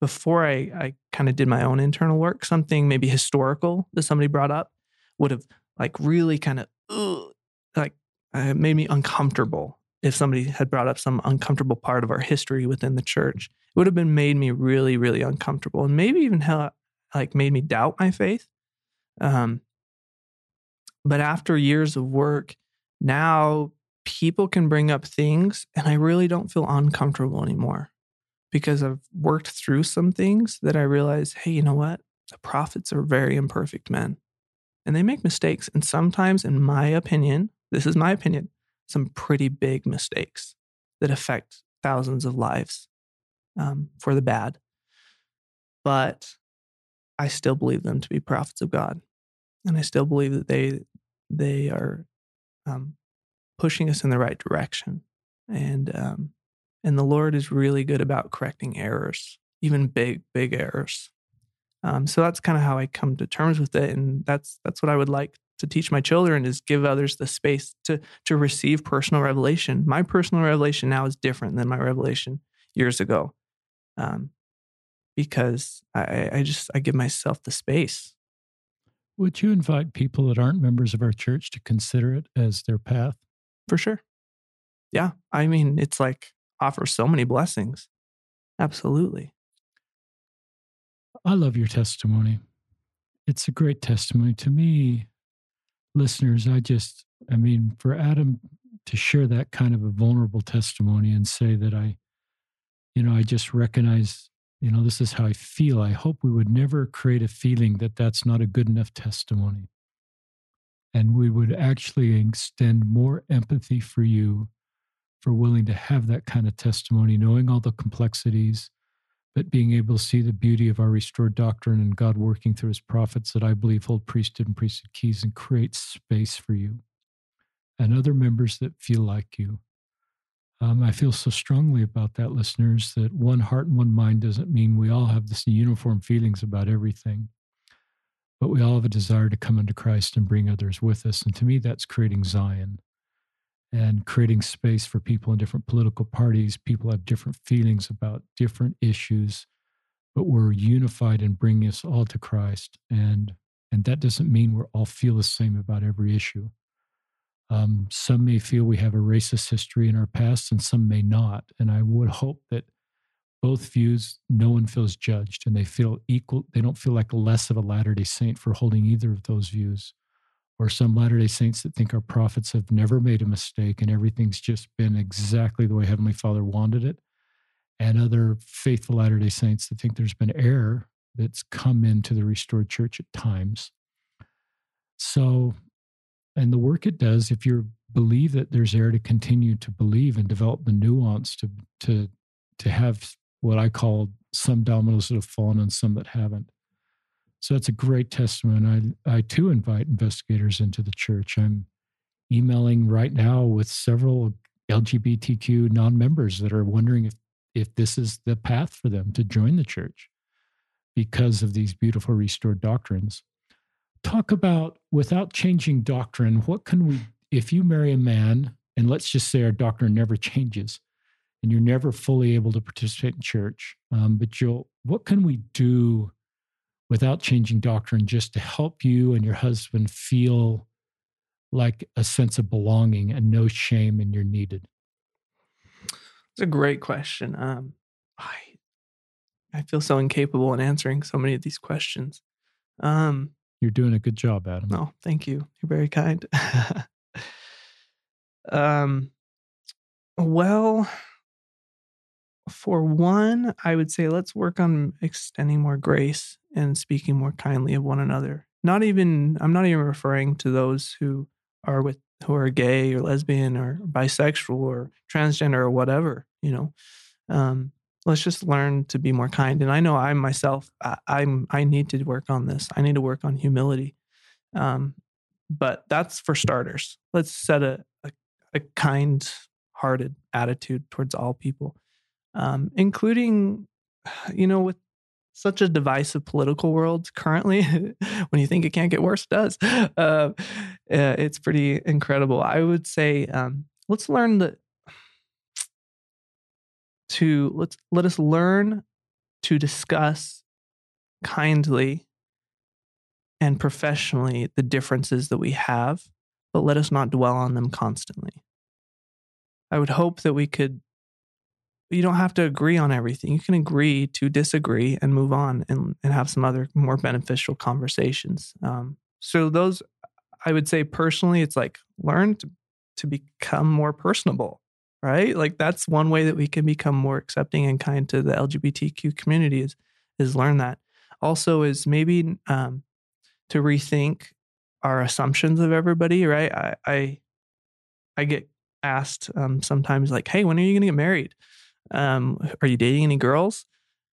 before I, I kind of did my own internal work, something maybe historical that somebody brought up would have like really kind of like it made me uncomfortable if somebody had brought up some uncomfortable part of our history within the church. It would have been made me really, really uncomfortable, and maybe even hell, like made me doubt my faith. Um, but after years of work, now people can bring up things, and I really don't feel uncomfortable anymore because I've worked through some things that I realize, hey, you know what? The prophets are very imperfect men and they make mistakes. And sometimes, in my opinion, this is my opinion, some pretty big mistakes that affect thousands of lives um, for the bad. But I still believe them to be prophets of God, and I still believe that they they are um, pushing us in the right direction. And um, And the Lord is really good about correcting errors, even big, big errors. Um, so that's kind of how I come to terms with it, and that's that's what I would like to teach my children is give others the space to to receive personal revelation. My personal revelation now is different than my revelation years ago, um, because I, I just I give myself the space. Would you invite people that aren't members of our church to consider it as their path? For sure. Yeah, I mean, it's like offers so many blessings. Absolutely. I love your testimony. It's a great testimony. To me, listeners, I just, I mean, for Adam to share that kind of a vulnerable testimony and say that I, you know, I just recognize, you know, this is how I feel. I hope we would never create a feeling that that's not a good enough testimony. And we would actually extend more empathy for you for willing to have that kind of testimony, knowing all the complexities, but being able to see the beauty of our restored doctrine and God working through his prophets that I believe hold priesthood and priesthood keys and create space for you and other members that feel like you. Um, I feel so strongly about that, listeners, that one heart and one mind doesn't mean we all have this uniform feelings about everything, but we all have a desire to come into Christ and bring others with us. And to me, that's creating Zion and creating space for people in different political parties. People have different feelings about different issues, but we're unified in bringing us all to Christ. And and that doesn't mean we all feel the same about every issue. Um, some may feel we have a racist history in our past, and some may not. And I would hope that both views, no one feels judged, and they feel equal. They don't feel like less of a Latter Day Saint for holding either of those views or some Latter day Saints that think our prophets have never made a mistake and everything's just been exactly the way Heavenly Father wanted it, and other faithful Latter day Saints that think there's been error that's come into the restored church at times. So, and the work it does, if you believe that there's error to continue to believe and develop the nuance to to to have what I call some dominoes that have fallen and some that haven't. So that's a great testimony. I, I too invite investigators into the church. I'm emailing right now with several LGBTQ non members that are wondering if, if this is the path for them to join the church because of these beautiful restored doctrines. Talk about without changing doctrine, what can we, if you marry a man, and let's just say our doctrine never changes and you're never fully able to participate in church, um, but you'll, what can we do without changing doctrine just to help you and your husband feel like a sense of belonging and no shame and you're needed? It's a great question. Um, I I feel so incapable in answering so many of these questions. Um, you're doing a good job, Adam. No, oh, thank you. You're very kind. (laughs) um, well, for one, I would say let's work on extending more grace and speaking more kindly of one another. Not even I'm not even referring to those who are with who are gay or lesbian or bisexual or transgender or whatever, you know. Um, let's just learn to be more kind. And I know I myself, I, am I need to work on this. I need to work on humility. Um, but that's for starters. Let's set a, a, a kind hearted attitude towards all people um, including, (sighs) you know, with such a divisive political world currently. (laughs) when you think it can't get worse, it does. (laughs) Uh, it's pretty incredible. I would say um, let's learn that to let's let us learn to discuss kindly and professionally the differences that we have, but let us not dwell on them constantly. I would hope that we could you don't have to agree on everything. You can agree to disagree and move on and, and have some other more beneficial conversations. Um, so those, I would say personally, it's like learn to, to become more personable, right? Like that's one way that we can become more accepting and kind to the LGBTQ community is, is learn that. Also is maybe um, to rethink our assumptions of everybody, right? I, I, I get asked um, sometimes like, "Hey, when are you going to get married?" Um, are you dating any girls?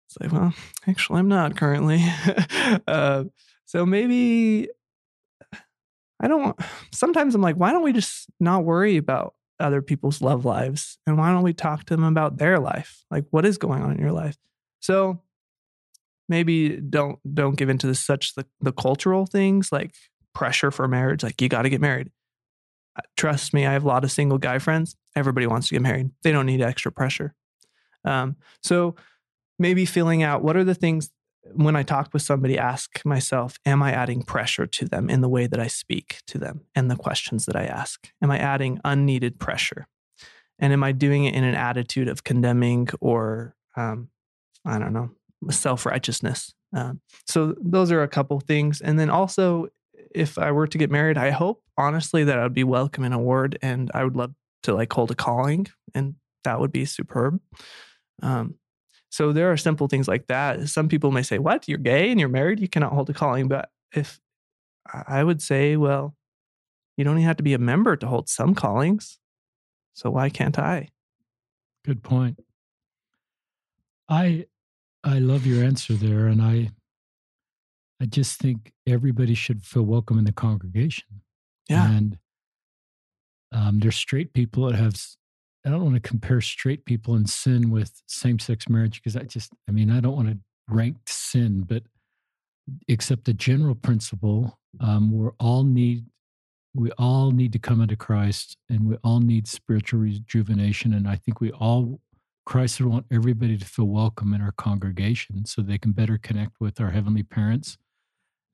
It's like, well, actually, I'm not currently. (laughs) uh, so maybe I don't. Sometimes I'm like, why don't we just not worry about other people's love lives and why don't we talk to them about their life like what is going on in your life so maybe don't don't give into the, such the, the cultural things like pressure for marriage like you got to get married uh, trust me i have a lot of single guy friends everybody wants to get married they don't need extra pressure um, so maybe filling out what are the things when I talk with somebody, ask myself, am I adding pressure to them in the way that I speak to them and the questions that I ask? Am I adding unneeded pressure? And am I doing it in an attitude of condemning or, um, I don't know, self righteousness? Um, so those are a couple things. And then also, if I were to get married, I hope honestly that I would be welcome in a ward and I would love to like hold a calling and that would be superb. Um, so there are simple things like that. Some people may say, What? You're gay and you're married? You cannot hold a calling. But if I would say, Well, you don't even have to be a member to hold some callings. So why can't I? Good point. I I love your answer there. And I I just think everybody should feel welcome in the congregation. Yeah. And um, there's straight people that have I don't want to compare straight people in sin with same sex marriage because I just, I mean, I don't want to rank sin, but except the general principle, um, we all need, we all need to come into Christ and we all need spiritual rejuvenation. And I think we all, Christ would want everybody to feel welcome in our congregation so they can better connect with our heavenly parents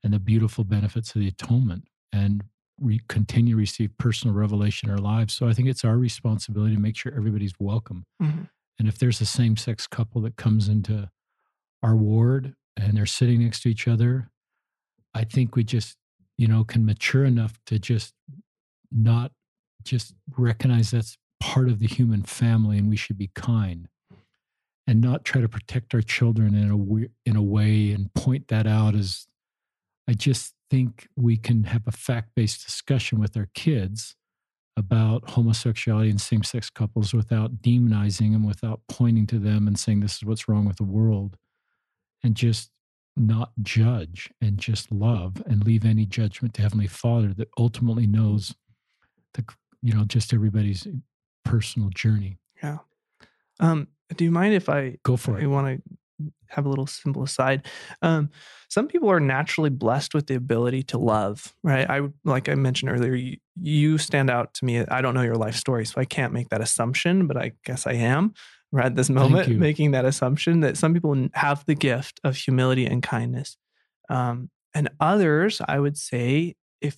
and the beautiful benefits of the atonement. And we continue to receive personal revelation in our lives. So I think it's our responsibility to make sure everybody's welcome. Mm-hmm. And if there's a same sex couple that comes into our ward and they're sitting next to each other, I think we just, you know, can mature enough to just not just recognize that's part of the human family and we should be kind and not try to protect our children in a in a way and point that out as I just think we can have a fact based discussion with our kids about homosexuality and same sex couples without demonizing them, without pointing to them and saying this is what's wrong with the world, and just not judge and just love and leave any judgment to Heavenly Father that ultimately knows the you know just everybody's personal journey. Yeah. Um, do you mind if I go for it? I want to have a little simple aside. Um, some people are naturally blessed with the ability to love, right? I like I mentioned earlier, you, you, stand out to me. I don't know your life story, so I can't make that assumption, but I guess I am right at this moment (laughs) making that assumption that some people have the gift of humility and kindness, um, and others, I would say, if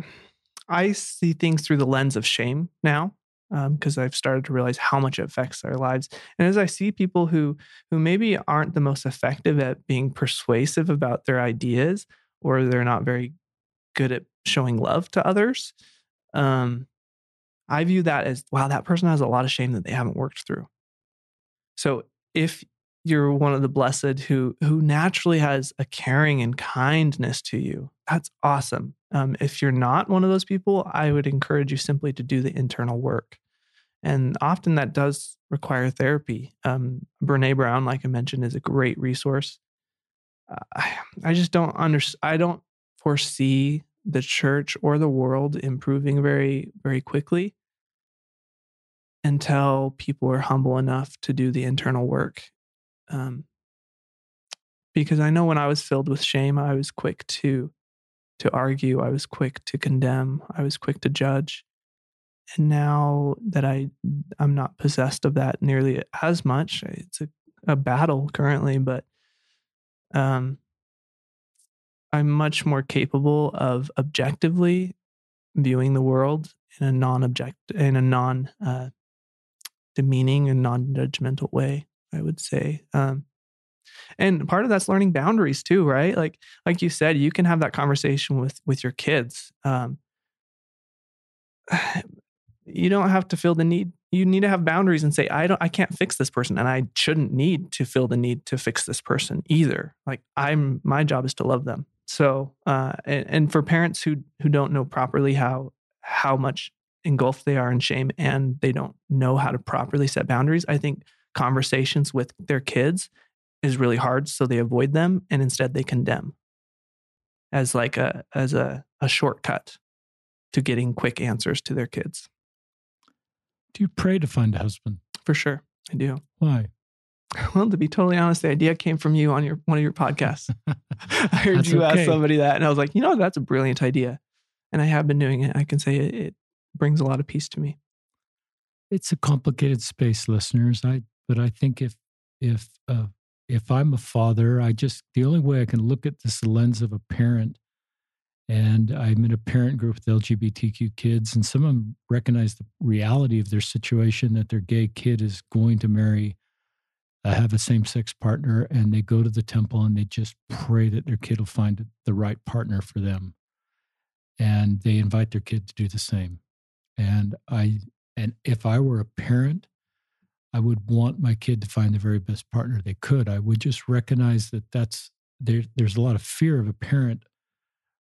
(sighs) I see things through the lens of shame now, because um, I've started to realize how much it affects their lives. And as I see people who who maybe aren't the most effective at being persuasive about their ideas, or they're not very good at showing love to others, um, I view that as wow, that person has a lot of shame that they haven't worked through. So if you're one of the blessed who who naturally has a caring and kindness to you, that's awesome. Um, if you're not one of those people, I would encourage you simply to do the internal work. And often that does require therapy. Um, Brene Brown, like I mentioned, is a great resource. Uh, I, I just don't understand. I don't foresee the church or the world improving very, very quickly until people are humble enough to do the internal work. Um, because I know when I was filled with shame, I was quick to to argue. I was quick to condemn. I was quick to judge. And now that I I'm not possessed of that nearly as much, it's a, a battle currently, but um, I'm much more capable of objectively viewing the world in a non-object in a non uh, demeaning and non-judgmental way. I would say. Um, and part of that's learning boundaries too right? Like like you said you can have that conversation with with your kids um, (sighs) you don't have to feel the need you need to have boundaries and say i don't i can't fix this person and i shouldn't need to feel the need to fix this person either. Like i'm my job is to love them. So uh and, and for parents who who don't know properly how how much engulfed they are in shame and they don't know how to properly set boundaries i think conversations with their kids is really hard so they avoid them and instead they condemn as like a as a, a shortcut to getting quick answers to their kids Do you pray to find a husband? For sure, I do. Why? (laughs) Well, to be totally honest, the idea came from you on your one of your podcasts. (laughs) (laughs) I heard That's you okay. ask somebody that, and I was like, you know, that's a brilliant idea, and I have been doing it. I can say it, it brings a lot of peace to me. It's a complicated space, listeners. I but I think if if uh, if I'm a father, I just the only way I can look at this lens of a parent, and I'm in a parent group with LGBTQ kids, and some of them recognize the reality of their situation that their gay kid is going to marry, uh, have a same sex partner, and they go to the temple and they just pray that their kid will find the right partner for them, and they invite their kid to do the same, and I and if I were a parent, I would want my kid to find the very best partner they could. I would just recognize that that's there. There's a lot of fear of a parent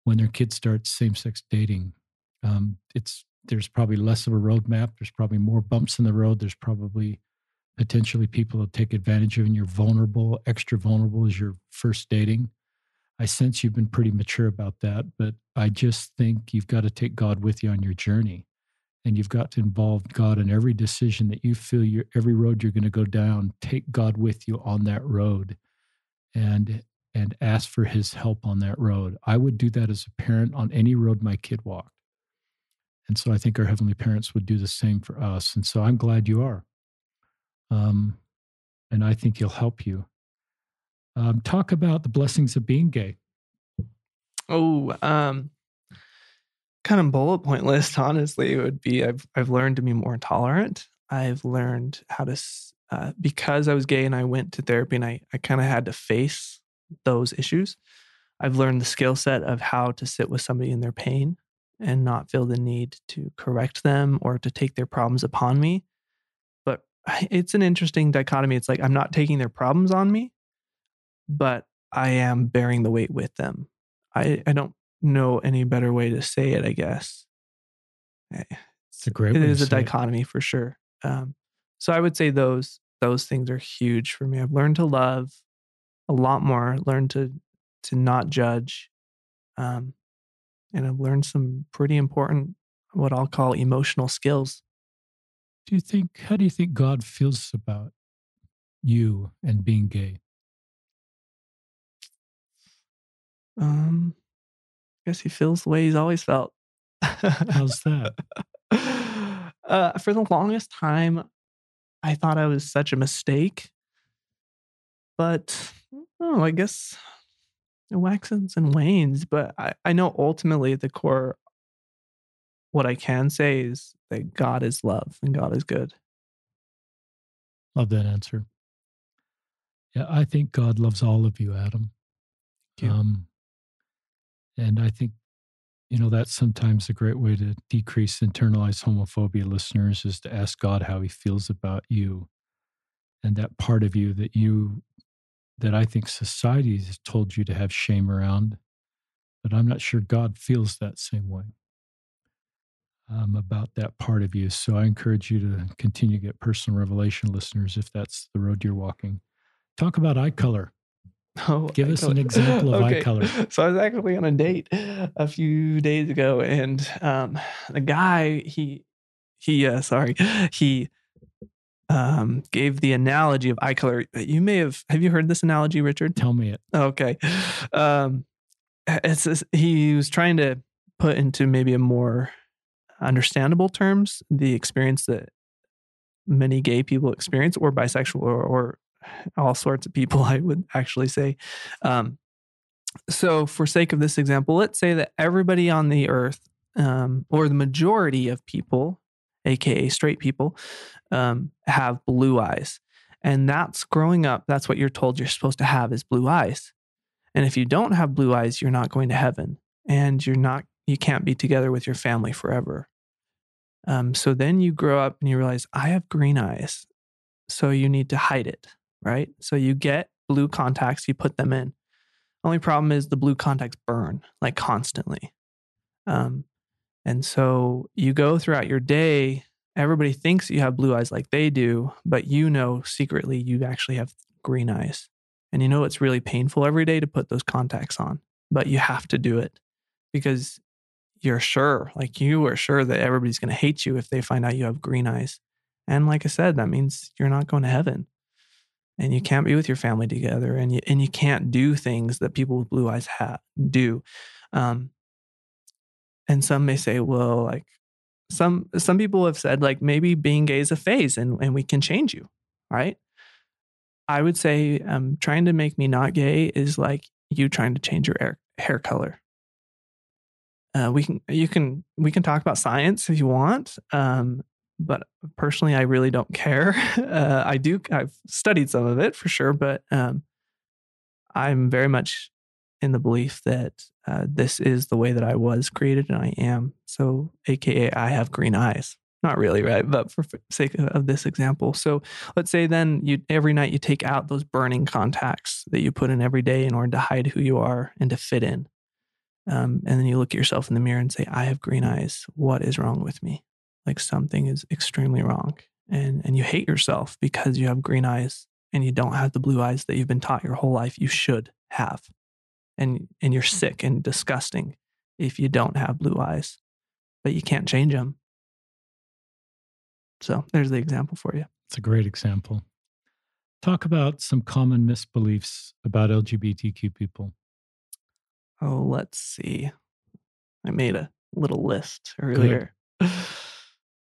when their kid starts same-sex dating. Um, it's there's probably less of a roadmap. There's probably more bumps in the road. There's probably potentially people that take advantage of, and you're vulnerable, extra vulnerable as you're first dating. I sense you've been pretty mature about that, but I just think you've got to take God with you on your journey and you've got to involve God in every decision that you feel you're every road you're going to go down. Take God with you on that road, and and ask for His help on that road. I would do that as a parent on any road my kid walked, and so I think our heavenly parents would do the same for us. And so I'm glad you are, um, and I think He'll help you. Um, talk about the blessings of being gay. Oh, um, kind of bullet point (laughs) list. Honestly, it would be I've I've learned to be more tolerant. I've learned how to uh, because I was gay and I went to therapy and I I kind of had to face those issues. I've learned the skill set of how to sit with somebody in their pain and not feel the need to correct them or to take their problems upon me. But (laughs) it's an interesting dichotomy. It's like I'm not taking their problems on me, but I am bearing the weight with them. I, I don't know any better way to say it, I guess. It's a great It way is to a say it. dichotomy for sure. Um, so I would say those those things are huge for me. I've learned to love a lot more, learned to to not judge. Um, and I've learned some pretty important what I'll call emotional skills. Do you think? How do you think God feels about you and being gay? Um, I guess he feels the way he's always felt. How's that? (laughs) uh, for the longest time, I thought I was such a mistake. But oh, I guess it waxes and wanes. But I, I know ultimately at the core, what I can say is that God is love and God is good. Love that answer. Yeah, I think God loves all of you, Adam. You. Um, and I think, you know, that's sometimes a great way to decrease internalized homophobia listeners is to ask God how he feels about you and that part of you that you, that I think society has told you to have shame around. But I'm not sure God feels that same way um, about that part of you. So I encourage you to continue to get personal revelation, listeners, if that's the road you're walking. Talk about eye color. Oh, (laughs) Give us an example of eye color. So I was actually on a date a few days ago, and um, the guy he he uh, sorry (laughs) he um, gave the analogy of eye color. You may have have you heard this analogy, Richard? Tell me it. Okay, um, it's, it's- he was trying to put into maybe a more understandable terms the experience that many gay people experience, or bisexual, or, or all sorts of people. (laughs) I would actually say. Um, so, for sake of this example, let's say that everybody on the earth, um, or the majority of people, aka straight people, um, have blue eyes, and that's growing up. That's what you're told you're supposed to have is blue eyes. And if you don't have blue eyes, you're not going to heaven, and you're not. You can't be together with your family forever. Um, so then you grow up and you realize I have green eyes, so you need to hide it, right? So you get blue contacts, you put them in. Only problem is the blue contacts burn like constantly. Um, and so you go throughout your day, everybody thinks you have blue eyes like they do, but you know secretly you actually have green eyes. And you know it's really painful every day to put those contacts on, but you have to do it because you're sure, like you are sure that everybody's going to hate you if they find out you have green eyes. And like I said, that means you're not going to heaven and you can't be with your family together and you, and you can't do things that people with blue eyes have, do. Um, and some may say, well, like some, some people have said like maybe being gay is a phase and, and we can change you. Right. I would say um, trying to make me not gay is like you trying to change your hair, hair color. Uh, we can you can we can talk about science if you want um, but personally, I really don't care. (laughs) Uh, I do, I've studied some of it for sure, but um, I'm very much in the belief that uh, this is the way that I was created and I am. So, AKA, I have green eyes. Not really, right? But for sake of this example. So, let's say then you every night you take out those burning contacts that you put in every day in order to hide who you are and to fit in. Um, and then you look at yourself in the mirror and say, I have green eyes. What is wrong with me? Like something is extremely wrong and and you hate yourself because you have green eyes and you don't have the blue eyes that you've been taught your whole life you should have and and you're sick and disgusting if you don't have blue eyes but you can't change them so there's the example for you. It's a great example. Talk about some common misbeliefs about lgbtq people. Oh let's see. I made a little list earlier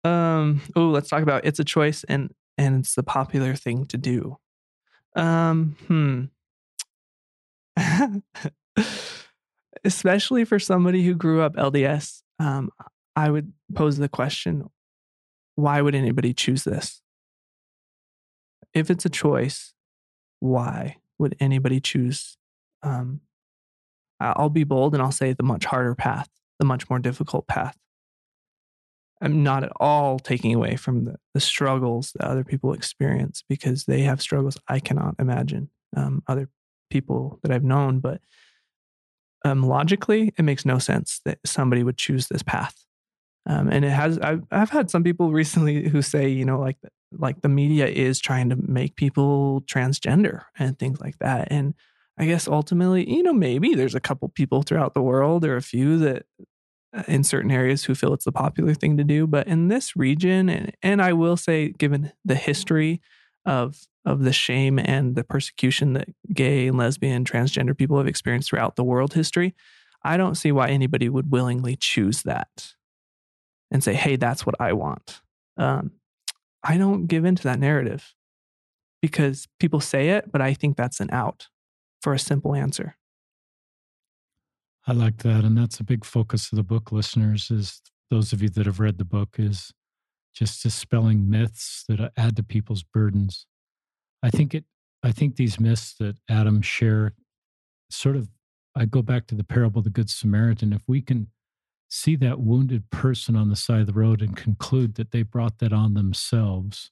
Um, oh, let's talk about it's a choice and and it's the popular thing to do. Um, hmm. (laughs) Especially for somebody who grew up LDS, um, I would pose the question why would anybody choose this? If it's a choice, why would anybody choose? Um, I'll be bold and I'll say the much harder path, the much more difficult path. I'm not at all taking away from the, the struggles that other people experience because they have struggles I cannot imagine um, other people that I've known. But um, logically, it makes no sense that somebody would choose this path. Um, and it has. I've, I've had some people (laughs) recently who say, you know, like like the media is trying to make people transgender and things like that. And I guess ultimately, you know, maybe there's a couple people throughout the world or a few that in certain areas who feel it's the popular thing to do. But in this region, and, and I will say, given the history of of the shame and the persecution that gay and lesbian transgender people have experienced throughout the world history, I don't see why anybody would willingly choose that and say, "Hey, that's what I want." Um, I don't give into that narrative because people say it, but I think that's an out for a simple answer. I like that. And that's a big focus of the book, listeners, is those of you that have read the book, is just dispelling myths that add to people's burdens. I think it I think these myths that Adam share sort of I go back to the parable of the Good Samaritan. If we can see that wounded person on the side of the road and conclude that they brought that on themselves,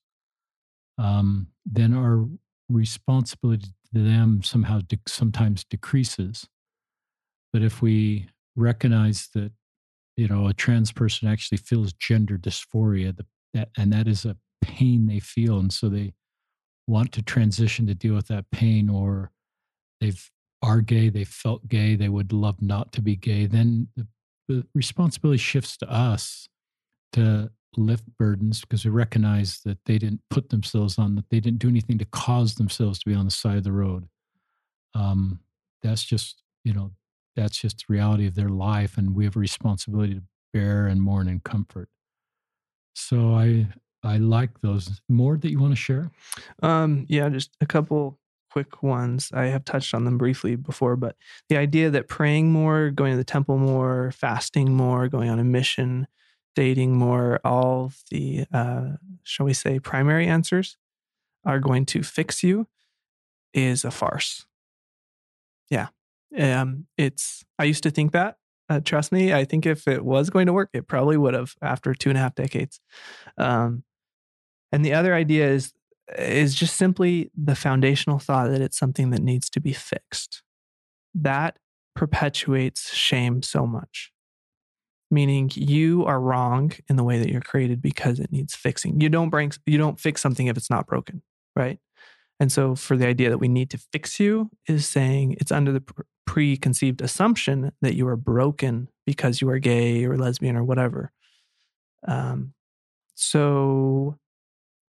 um, then our responsibility to them somehow de- sometimes decreases. But if we recognize that, you know, a trans person actually feels gender dysphoria, the, that, and that is a pain they feel, and so they want to transition to deal with that pain, or they've are gay, they felt gay, they would love not to be gay, then the, the responsibility shifts to us to lift burdens because we recognize that they didn't put themselves on that they didn't do anything to cause themselves to be on the side of the road. Um, that's just you know that's just the reality of their life and we have a responsibility to bear and mourn and comfort. So i i like those. More that you want to share? Um yeah just a couple quick ones. I have touched on them briefly before but the idea that praying more going to the temple more fasting more going on a mission dating more all the uh shall we say primary answers are going to fix you is a farce. Yeah um, it's I used to think that. Uh, trust me, I think if it was going to work, it probably would have after two and a half decades. Um, and the other idea is is just simply the foundational thought that it's something that needs to be fixed. That perpetuates shame so much. Meaning you are wrong in the way that you're created because it needs fixing. You don't bring you don't fix something if it's not broken, right? And so, for the idea that we need to fix you, is saying it's under the preconceived assumption that you are broken because you are gay or lesbian or whatever. Um, so,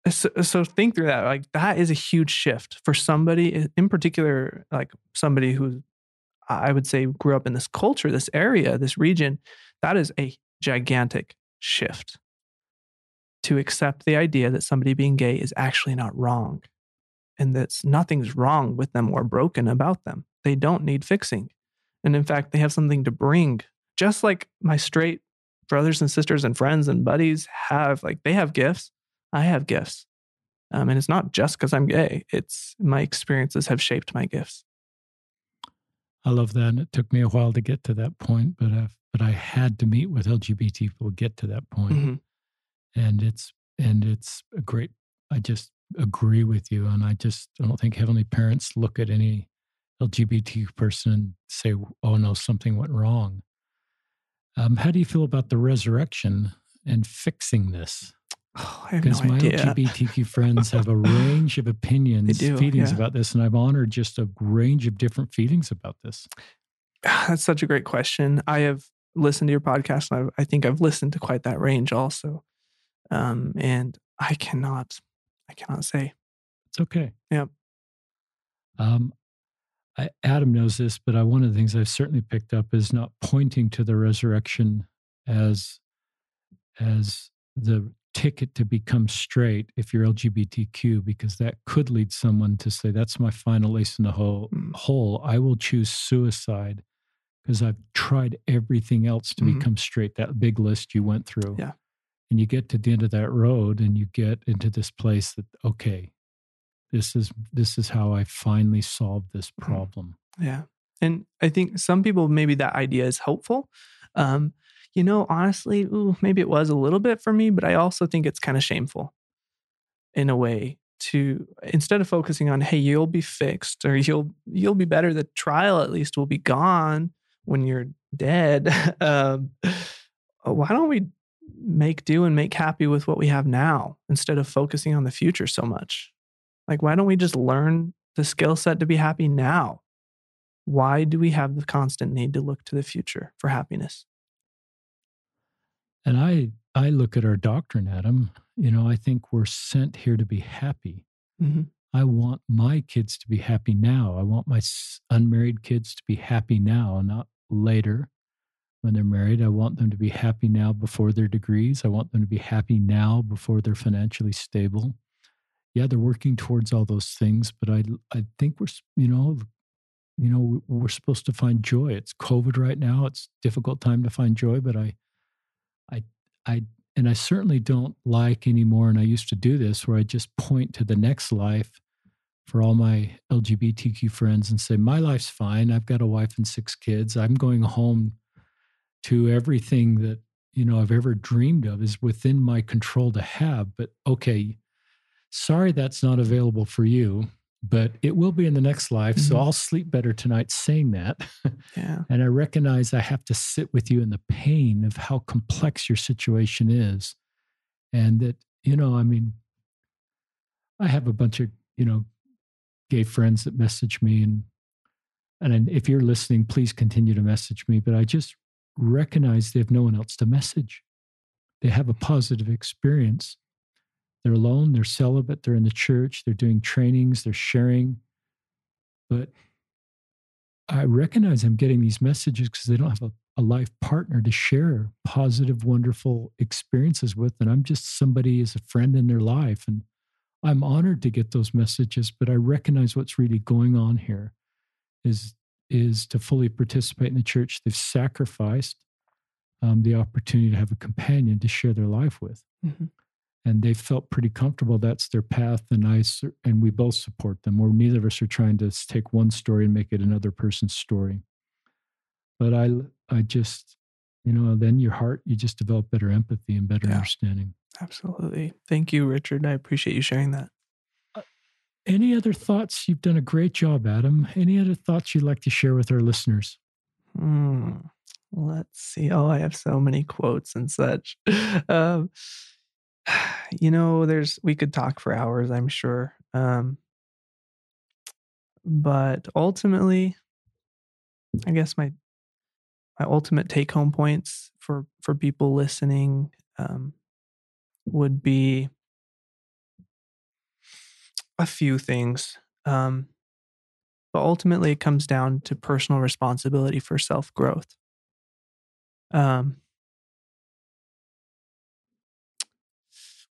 so, so think through that. Like that is a huge shift for somebody in particular, like somebody who I would say grew up in this culture, this area, this region. That is a gigantic shift to accept the idea that somebody being gay is actually not wrong and that nothing's wrong with them or broken about them. They don't need fixing. And in fact, they have something to bring, just like my straight brothers and sisters and friends and buddies have, like, they have gifts. I have gifts. Um, and it's not just because I'm gay, it's my experiences have shaped my gifts. I love that. And it took me a while to get to that point, but I've, but I had to meet with LGBT people to get to that point. Mm-hmm and it's and it's a great i just agree with you and i just I don't think heavenly parents look at any lgbt person and say oh no something went wrong um, how do you feel about the resurrection and fixing this oh, because no my idea. lgbtq friends have a (laughs) range of opinions do, feelings yeah. about this and i've honored just a range of different feelings about this that's such a great question i have listened to your podcast and I've, i think i've listened to quite that range also um, and I cannot, I cannot say. It's okay. Yep. Um, I, Adam knows this, but I, one of the things I've certainly picked up is not pointing to the resurrection as as the ticket to become straight if you're LGBTQ, because that could lead someone to say, "That's my final ace in the hole. Mm. hole. I will choose suicide because I've tried everything else to mm-hmm. become straight." That big list you went through. Yeah and you get to the end of that road and you get into this place that okay this is this is how i finally solved this mm-hmm. problem yeah and i think some people maybe that idea is helpful um you know honestly ooh, maybe it was a little bit for me but i also think it's kind of shameful in a way to instead of focusing on hey you'll be fixed or you'll you'll be better the trial at least will be gone when you're dead (laughs) um, why don't we make do and make happy with what we have now instead of focusing on the future so much. Like, why don't we just learn the skill set to be happy now? Why do we have the constant need to look to the future for happiness? And I, I look at our doctrine, Adam. You know, I think we're sent here to be happy. Mm-hmm. I want my kids to be happy now. I want my unmarried kids to be happy now, not later when they're married. I want them to be happy now before their degrees. I want them to be happy now before they're financially stable. Yeah, they're working towards all those things, but I I think we're you know you know we're supposed to find joy. It's COVID right now. It's difficult time to find joy, but I I I and I certainly don't like anymore and I used to do this where I just point to the next life for all my LGBTQ friends and say my life's fine. I've got a wife and six kids. I'm going home to everything that you know I've ever dreamed of is within my control to have. But okay, sorry that's not available for you, but it will be in the next life. Mm-hmm. So I'll sleep better tonight saying that. Yeah. and I recognize I have to sit with you in the pain of how complex your situation is. And that, you know, I mean, I have a bunch of, you know, gay friends that message me and and if you're listening, please continue to message me. But I just recognize they have no one else to message. They have a positive experience. They're alone, they're celibate, they're in the church, they're doing trainings, they're sharing. But I recognize I'm getting these messages because they don't have a, a life partner to share positive, wonderful experiences with. And I'm just somebody as a friend in their life. And I'm honored to get those messages, but I recognize what's really going on here is is to fully participate in the church. They've sacrificed um, the opportunity to have a companion to share their life with. Mm-hmm. And they felt pretty comfortable. That's their path, and I and we both support them. Or neither of us are trying to take one story and make it another person's story. But I, I just, you know, then your heart, you just develop better empathy and better yeah, understanding. Absolutely. Thank you, Richard. I appreciate you sharing that. Any other thoughts? You've done a great job, Adam. Any other thoughts you'd like to share with our listeners? Hmm. Let's see. Oh, I have so many quotes and such. (laughs) Um, (sighs) you know, there's we could talk for hours, I'm sure. Um, but ultimately, I guess my my ultimate take home points for for people listening um, would be a few things. Um, but ultimately, it comes down to personal responsibility for self growth. Um,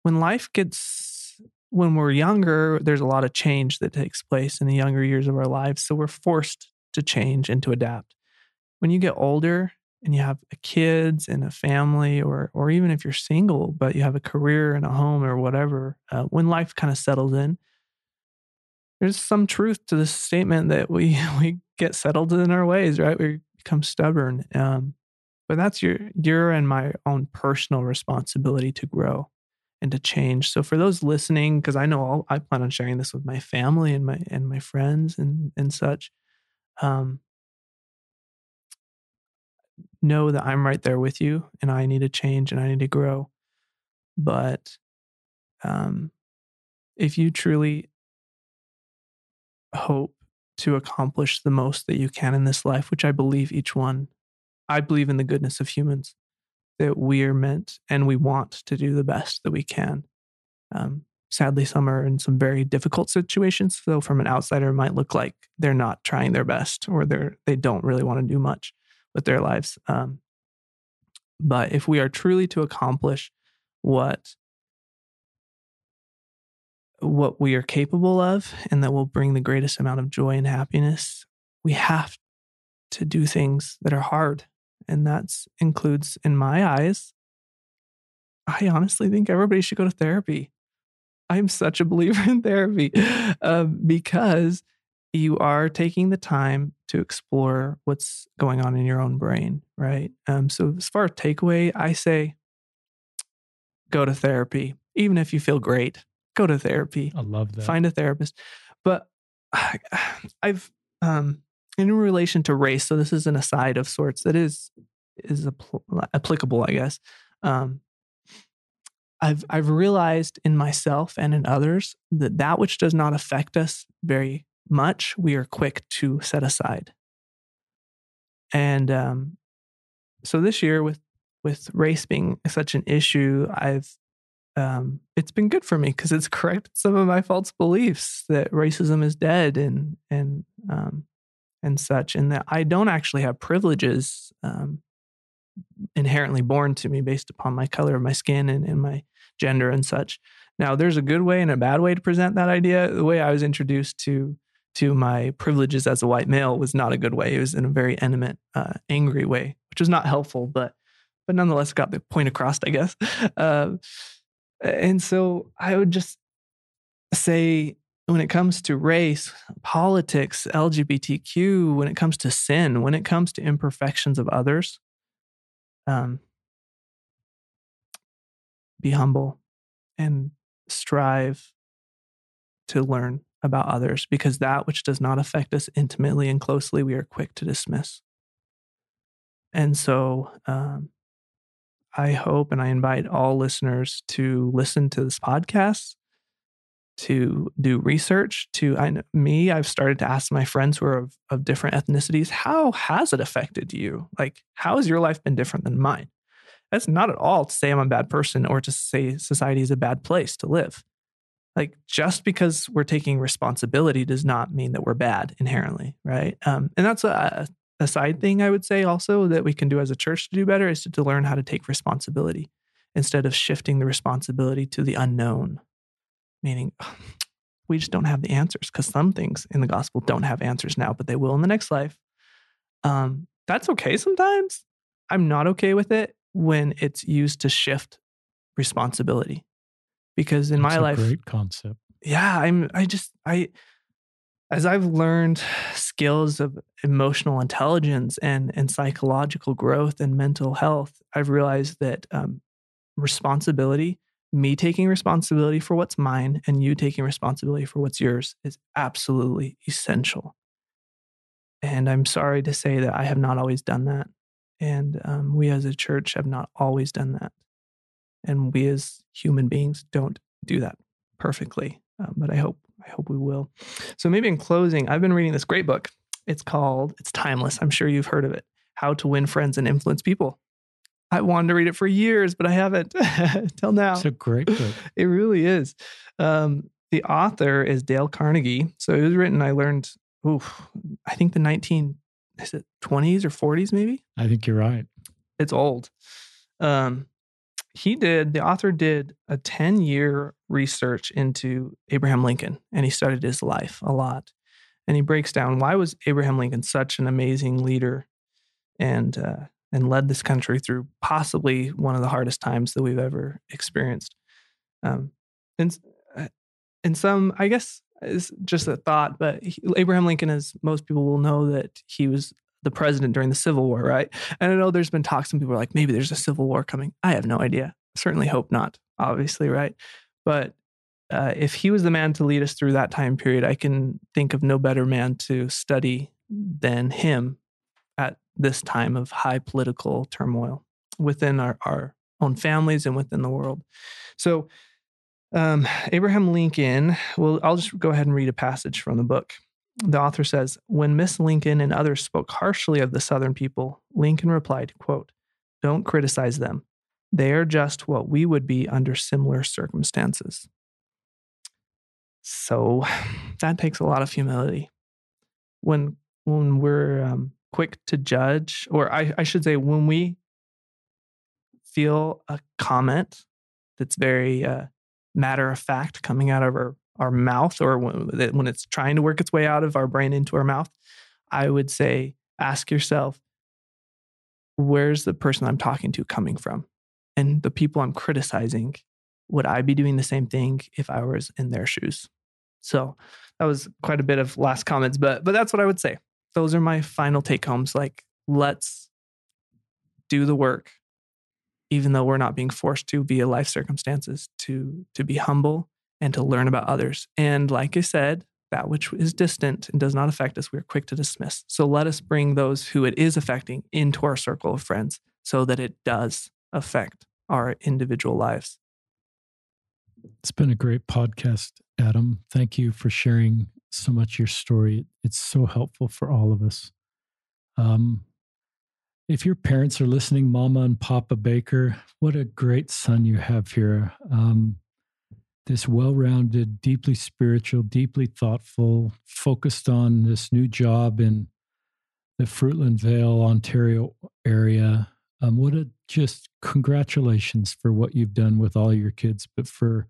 when life gets, when we're younger, there's a lot of change that takes place in the younger years of our lives. So we're forced to change and to adapt. When you get older and you have kids and a family, or or even if you're single but you have a career and a home or whatever, uh, when life kind of settles in, there's some truth to this statement that we (laughs) we get settled in our ways, right? We become stubborn. Um, but that's your your and my own personal responsibility to grow and to change. So for those listening, because I know I'll, i plan on sharing this with my family and my and my friends and and such. Um, know that I'm right there with you, and I need to change and I need to grow. But um, if you truly hope to accomplish the most that you can in this life, which I believe each one, I believe in the goodness of humans, that we are meant and we want to do the best that we can. Um, sadly, some are in some very difficult situations. So, from an outsider, it might look like they're not trying their best or they're they don't really want to do much with their lives. Um, but if we are truly to accomplish what what we are capable of and that will bring the greatest amount of joy and happiness, we have to do things that are hard. And that includes, in my eyes, I honestly think everybody should go to therapy. I'm such a believer in therapy um, because you are taking the time to explore what's going on in your own brain, right? Um, so, as far as takeaway, I say go to therapy, even if you feel great go to therapy. I love that. Find a therapist. But (sighs) I've um in relation to race, so this is an aside of sorts that is is applicable, I guess. Um, I've I've realized in myself and in others that that which does not affect us very much, we are quick to set aside. And um, so this year, with with race being such an issue, I've um, it's been good for me because it's (laughs) corrected some of my false beliefs that racism is dead and and um, and such, and that I don't actually have privileges um, inherently born to me based upon my color of my skin and, and my gender and such. Now, there's a good way and a bad way to present that idea. The way I was introduced to to my privileges as a white male was not a good way. It was in a very intimate, uh, angry way, which was not helpful, but but nonetheless got the point across, I guess. (laughs) Uh, and so I would just say when it comes to race, politics, LGBTQ, when it comes to sin, when it comes to imperfections of others, um, be humble and strive to learn about others because that which does not affect us intimately and closely, we are quick to dismiss. And so, um, I hope and I invite all listeners to listen to this podcast, to do research. To I, me, I've started to ask my friends who are of, of different ethnicities, how has it affected you? Like, how has your life been different than mine? That's not at all to say I'm a bad person or to say society is a bad place to live. Like, just because we're taking responsibility does not mean that we're bad inherently, right? Um, and that's a, a side thing I would say also that we can do as a church to do better is to, to learn how to take responsibility instead of shifting the responsibility to the unknown. Meaning, (sighs) we just don't have the answers because some things in the gospel don't have answers now, but they will in the next life. Um, that's okay sometimes. I'm not okay with it when it's used to shift responsibility because in that's my life, great concept. Yeah, I'm. I just I as I've learned skills of emotional intelligence and, and psychological growth and mental health, I've realized that um, responsibility, me taking responsibility for what's mine and you taking responsibility for what's yours, is absolutely essential. And I'm sorry to say that I have not always done that. And um, we as a church have not always done that. And we as human beings don't do that perfectly. Um, but I hope I hope we will. So maybe in closing, I've been reading this great book. It's called, it's timeless. I'm sure you've heard of it How to Win Friends and Influence People. I wanted to read it for years, but I haven't (laughs) till now. It's a great book. (laughs) It really is. Um, The author is Dale Carnegie. So it was written, I learned, oof, I think the 19, is it 20s or 40s maybe? I think you're right. It's old. Um, he did, the author did a 10 year research into Abraham Lincoln and he studied his life a lot. And he breaks down why was Abraham Lincoln such an amazing leader and, uh, and led this country through possibly one of the hardest times that we've ever experienced. Um, and, uh, and some, I guess, is just a thought, but he, Abraham Lincoln, as most people will know, that he was the president during the Civil War, right? And I know there's been talks, some people are like, maybe there's a civil war coming. I have no idea. Certainly hope not, obviously, right? But uh, if he was the man to lead us through that time period, I can think of no better man to study than him at this time of high political turmoil within our, our own families and within the world. So, um, Abraham Lincoln, well, I'll just go ahead and read a passage from the book. The author says, When Miss Lincoln and others spoke harshly of the Southern people, Lincoln replied, quote, Don't criticize them. They are just what we would be under similar circumstances. So (sighs) that takes a lot of humility. When when we're um, quick to judge, or I, I should say, when we feel a comment that's very uh, matter of fact coming out of our, our mouth, or when, when it's trying to work its way out of our brain into our mouth, I would say, ask yourself, where's the person I'm talking to coming from? And the people I'm criticizing, would I be doing the same thing if I was in their shoes? So that was quite a bit of last comments, but but that's what I would say. Those are my final take homes. Like, let's do the work, even though we're not being forced to via life circumstances, to to be humble and to learn about others. And like I said, that which is distant and does not affect us, we're quick to dismiss. So let us bring those who it is affecting into our circle of friends so that it does affect our individual lives. It's been a great podcast, Adam. Thank you for sharing so much your story. It's so helpful for all of us. Um, if your parents are listening, Mama and Papa Baker, what a great son you have here. Um, this well rounded, deeply spiritual, deeply thoughtful, focused on this new job in the Fruitland Vale, Ontario area. Um, what a just congratulations for what you've done with all your kids, but for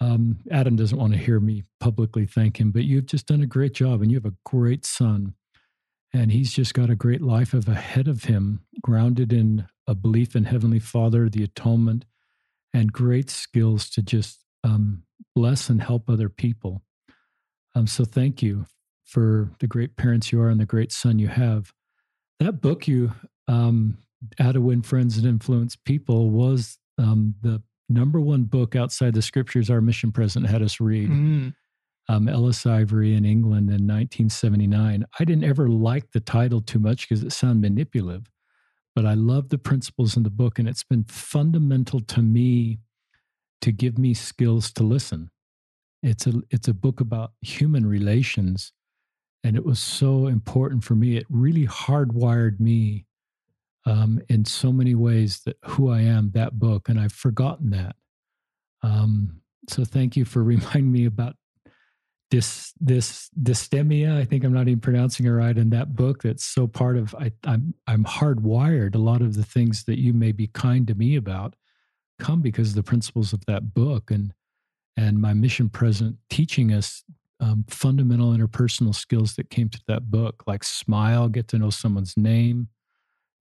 um, Adam doesn't want to hear me publicly thank him, but you've just done a great job and you have a great son. And he's just got a great life of ahead of him, grounded in a belief in Heavenly Father, the atonement, and great skills to just um, bless and help other people. Um, so thank you for the great parents you are and the great son you have. That book you um, how to win friends and influence people was um, the number one book outside the scriptures our mission president had us read. Mm. Um, Ellis Ivory in England in 1979. I didn't ever like the title too much because it sounded manipulative, but I love the principles in the book, and it's been fundamental to me to give me skills to listen. It's a it's a book about human relations, and it was so important for me. It really hardwired me um, in so many ways that who I am, that book, and I've forgotten that. Um, so thank you for (laughs) reminding me about this this dystemia. I think I'm not even pronouncing it right in that book. That's so part of I, I'm I'm hardwired. A lot of the things that you may be kind to me about come because of the principles of that book and and my mission present teaching us um, fundamental interpersonal skills that came to that book, like smile, get to know someone's name,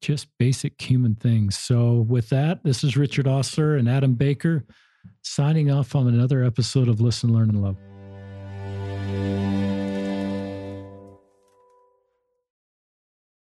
just basic human things. So, with that, this is Richard Ostler and Adam Baker signing off on another episode of Listen, Learn, and Love.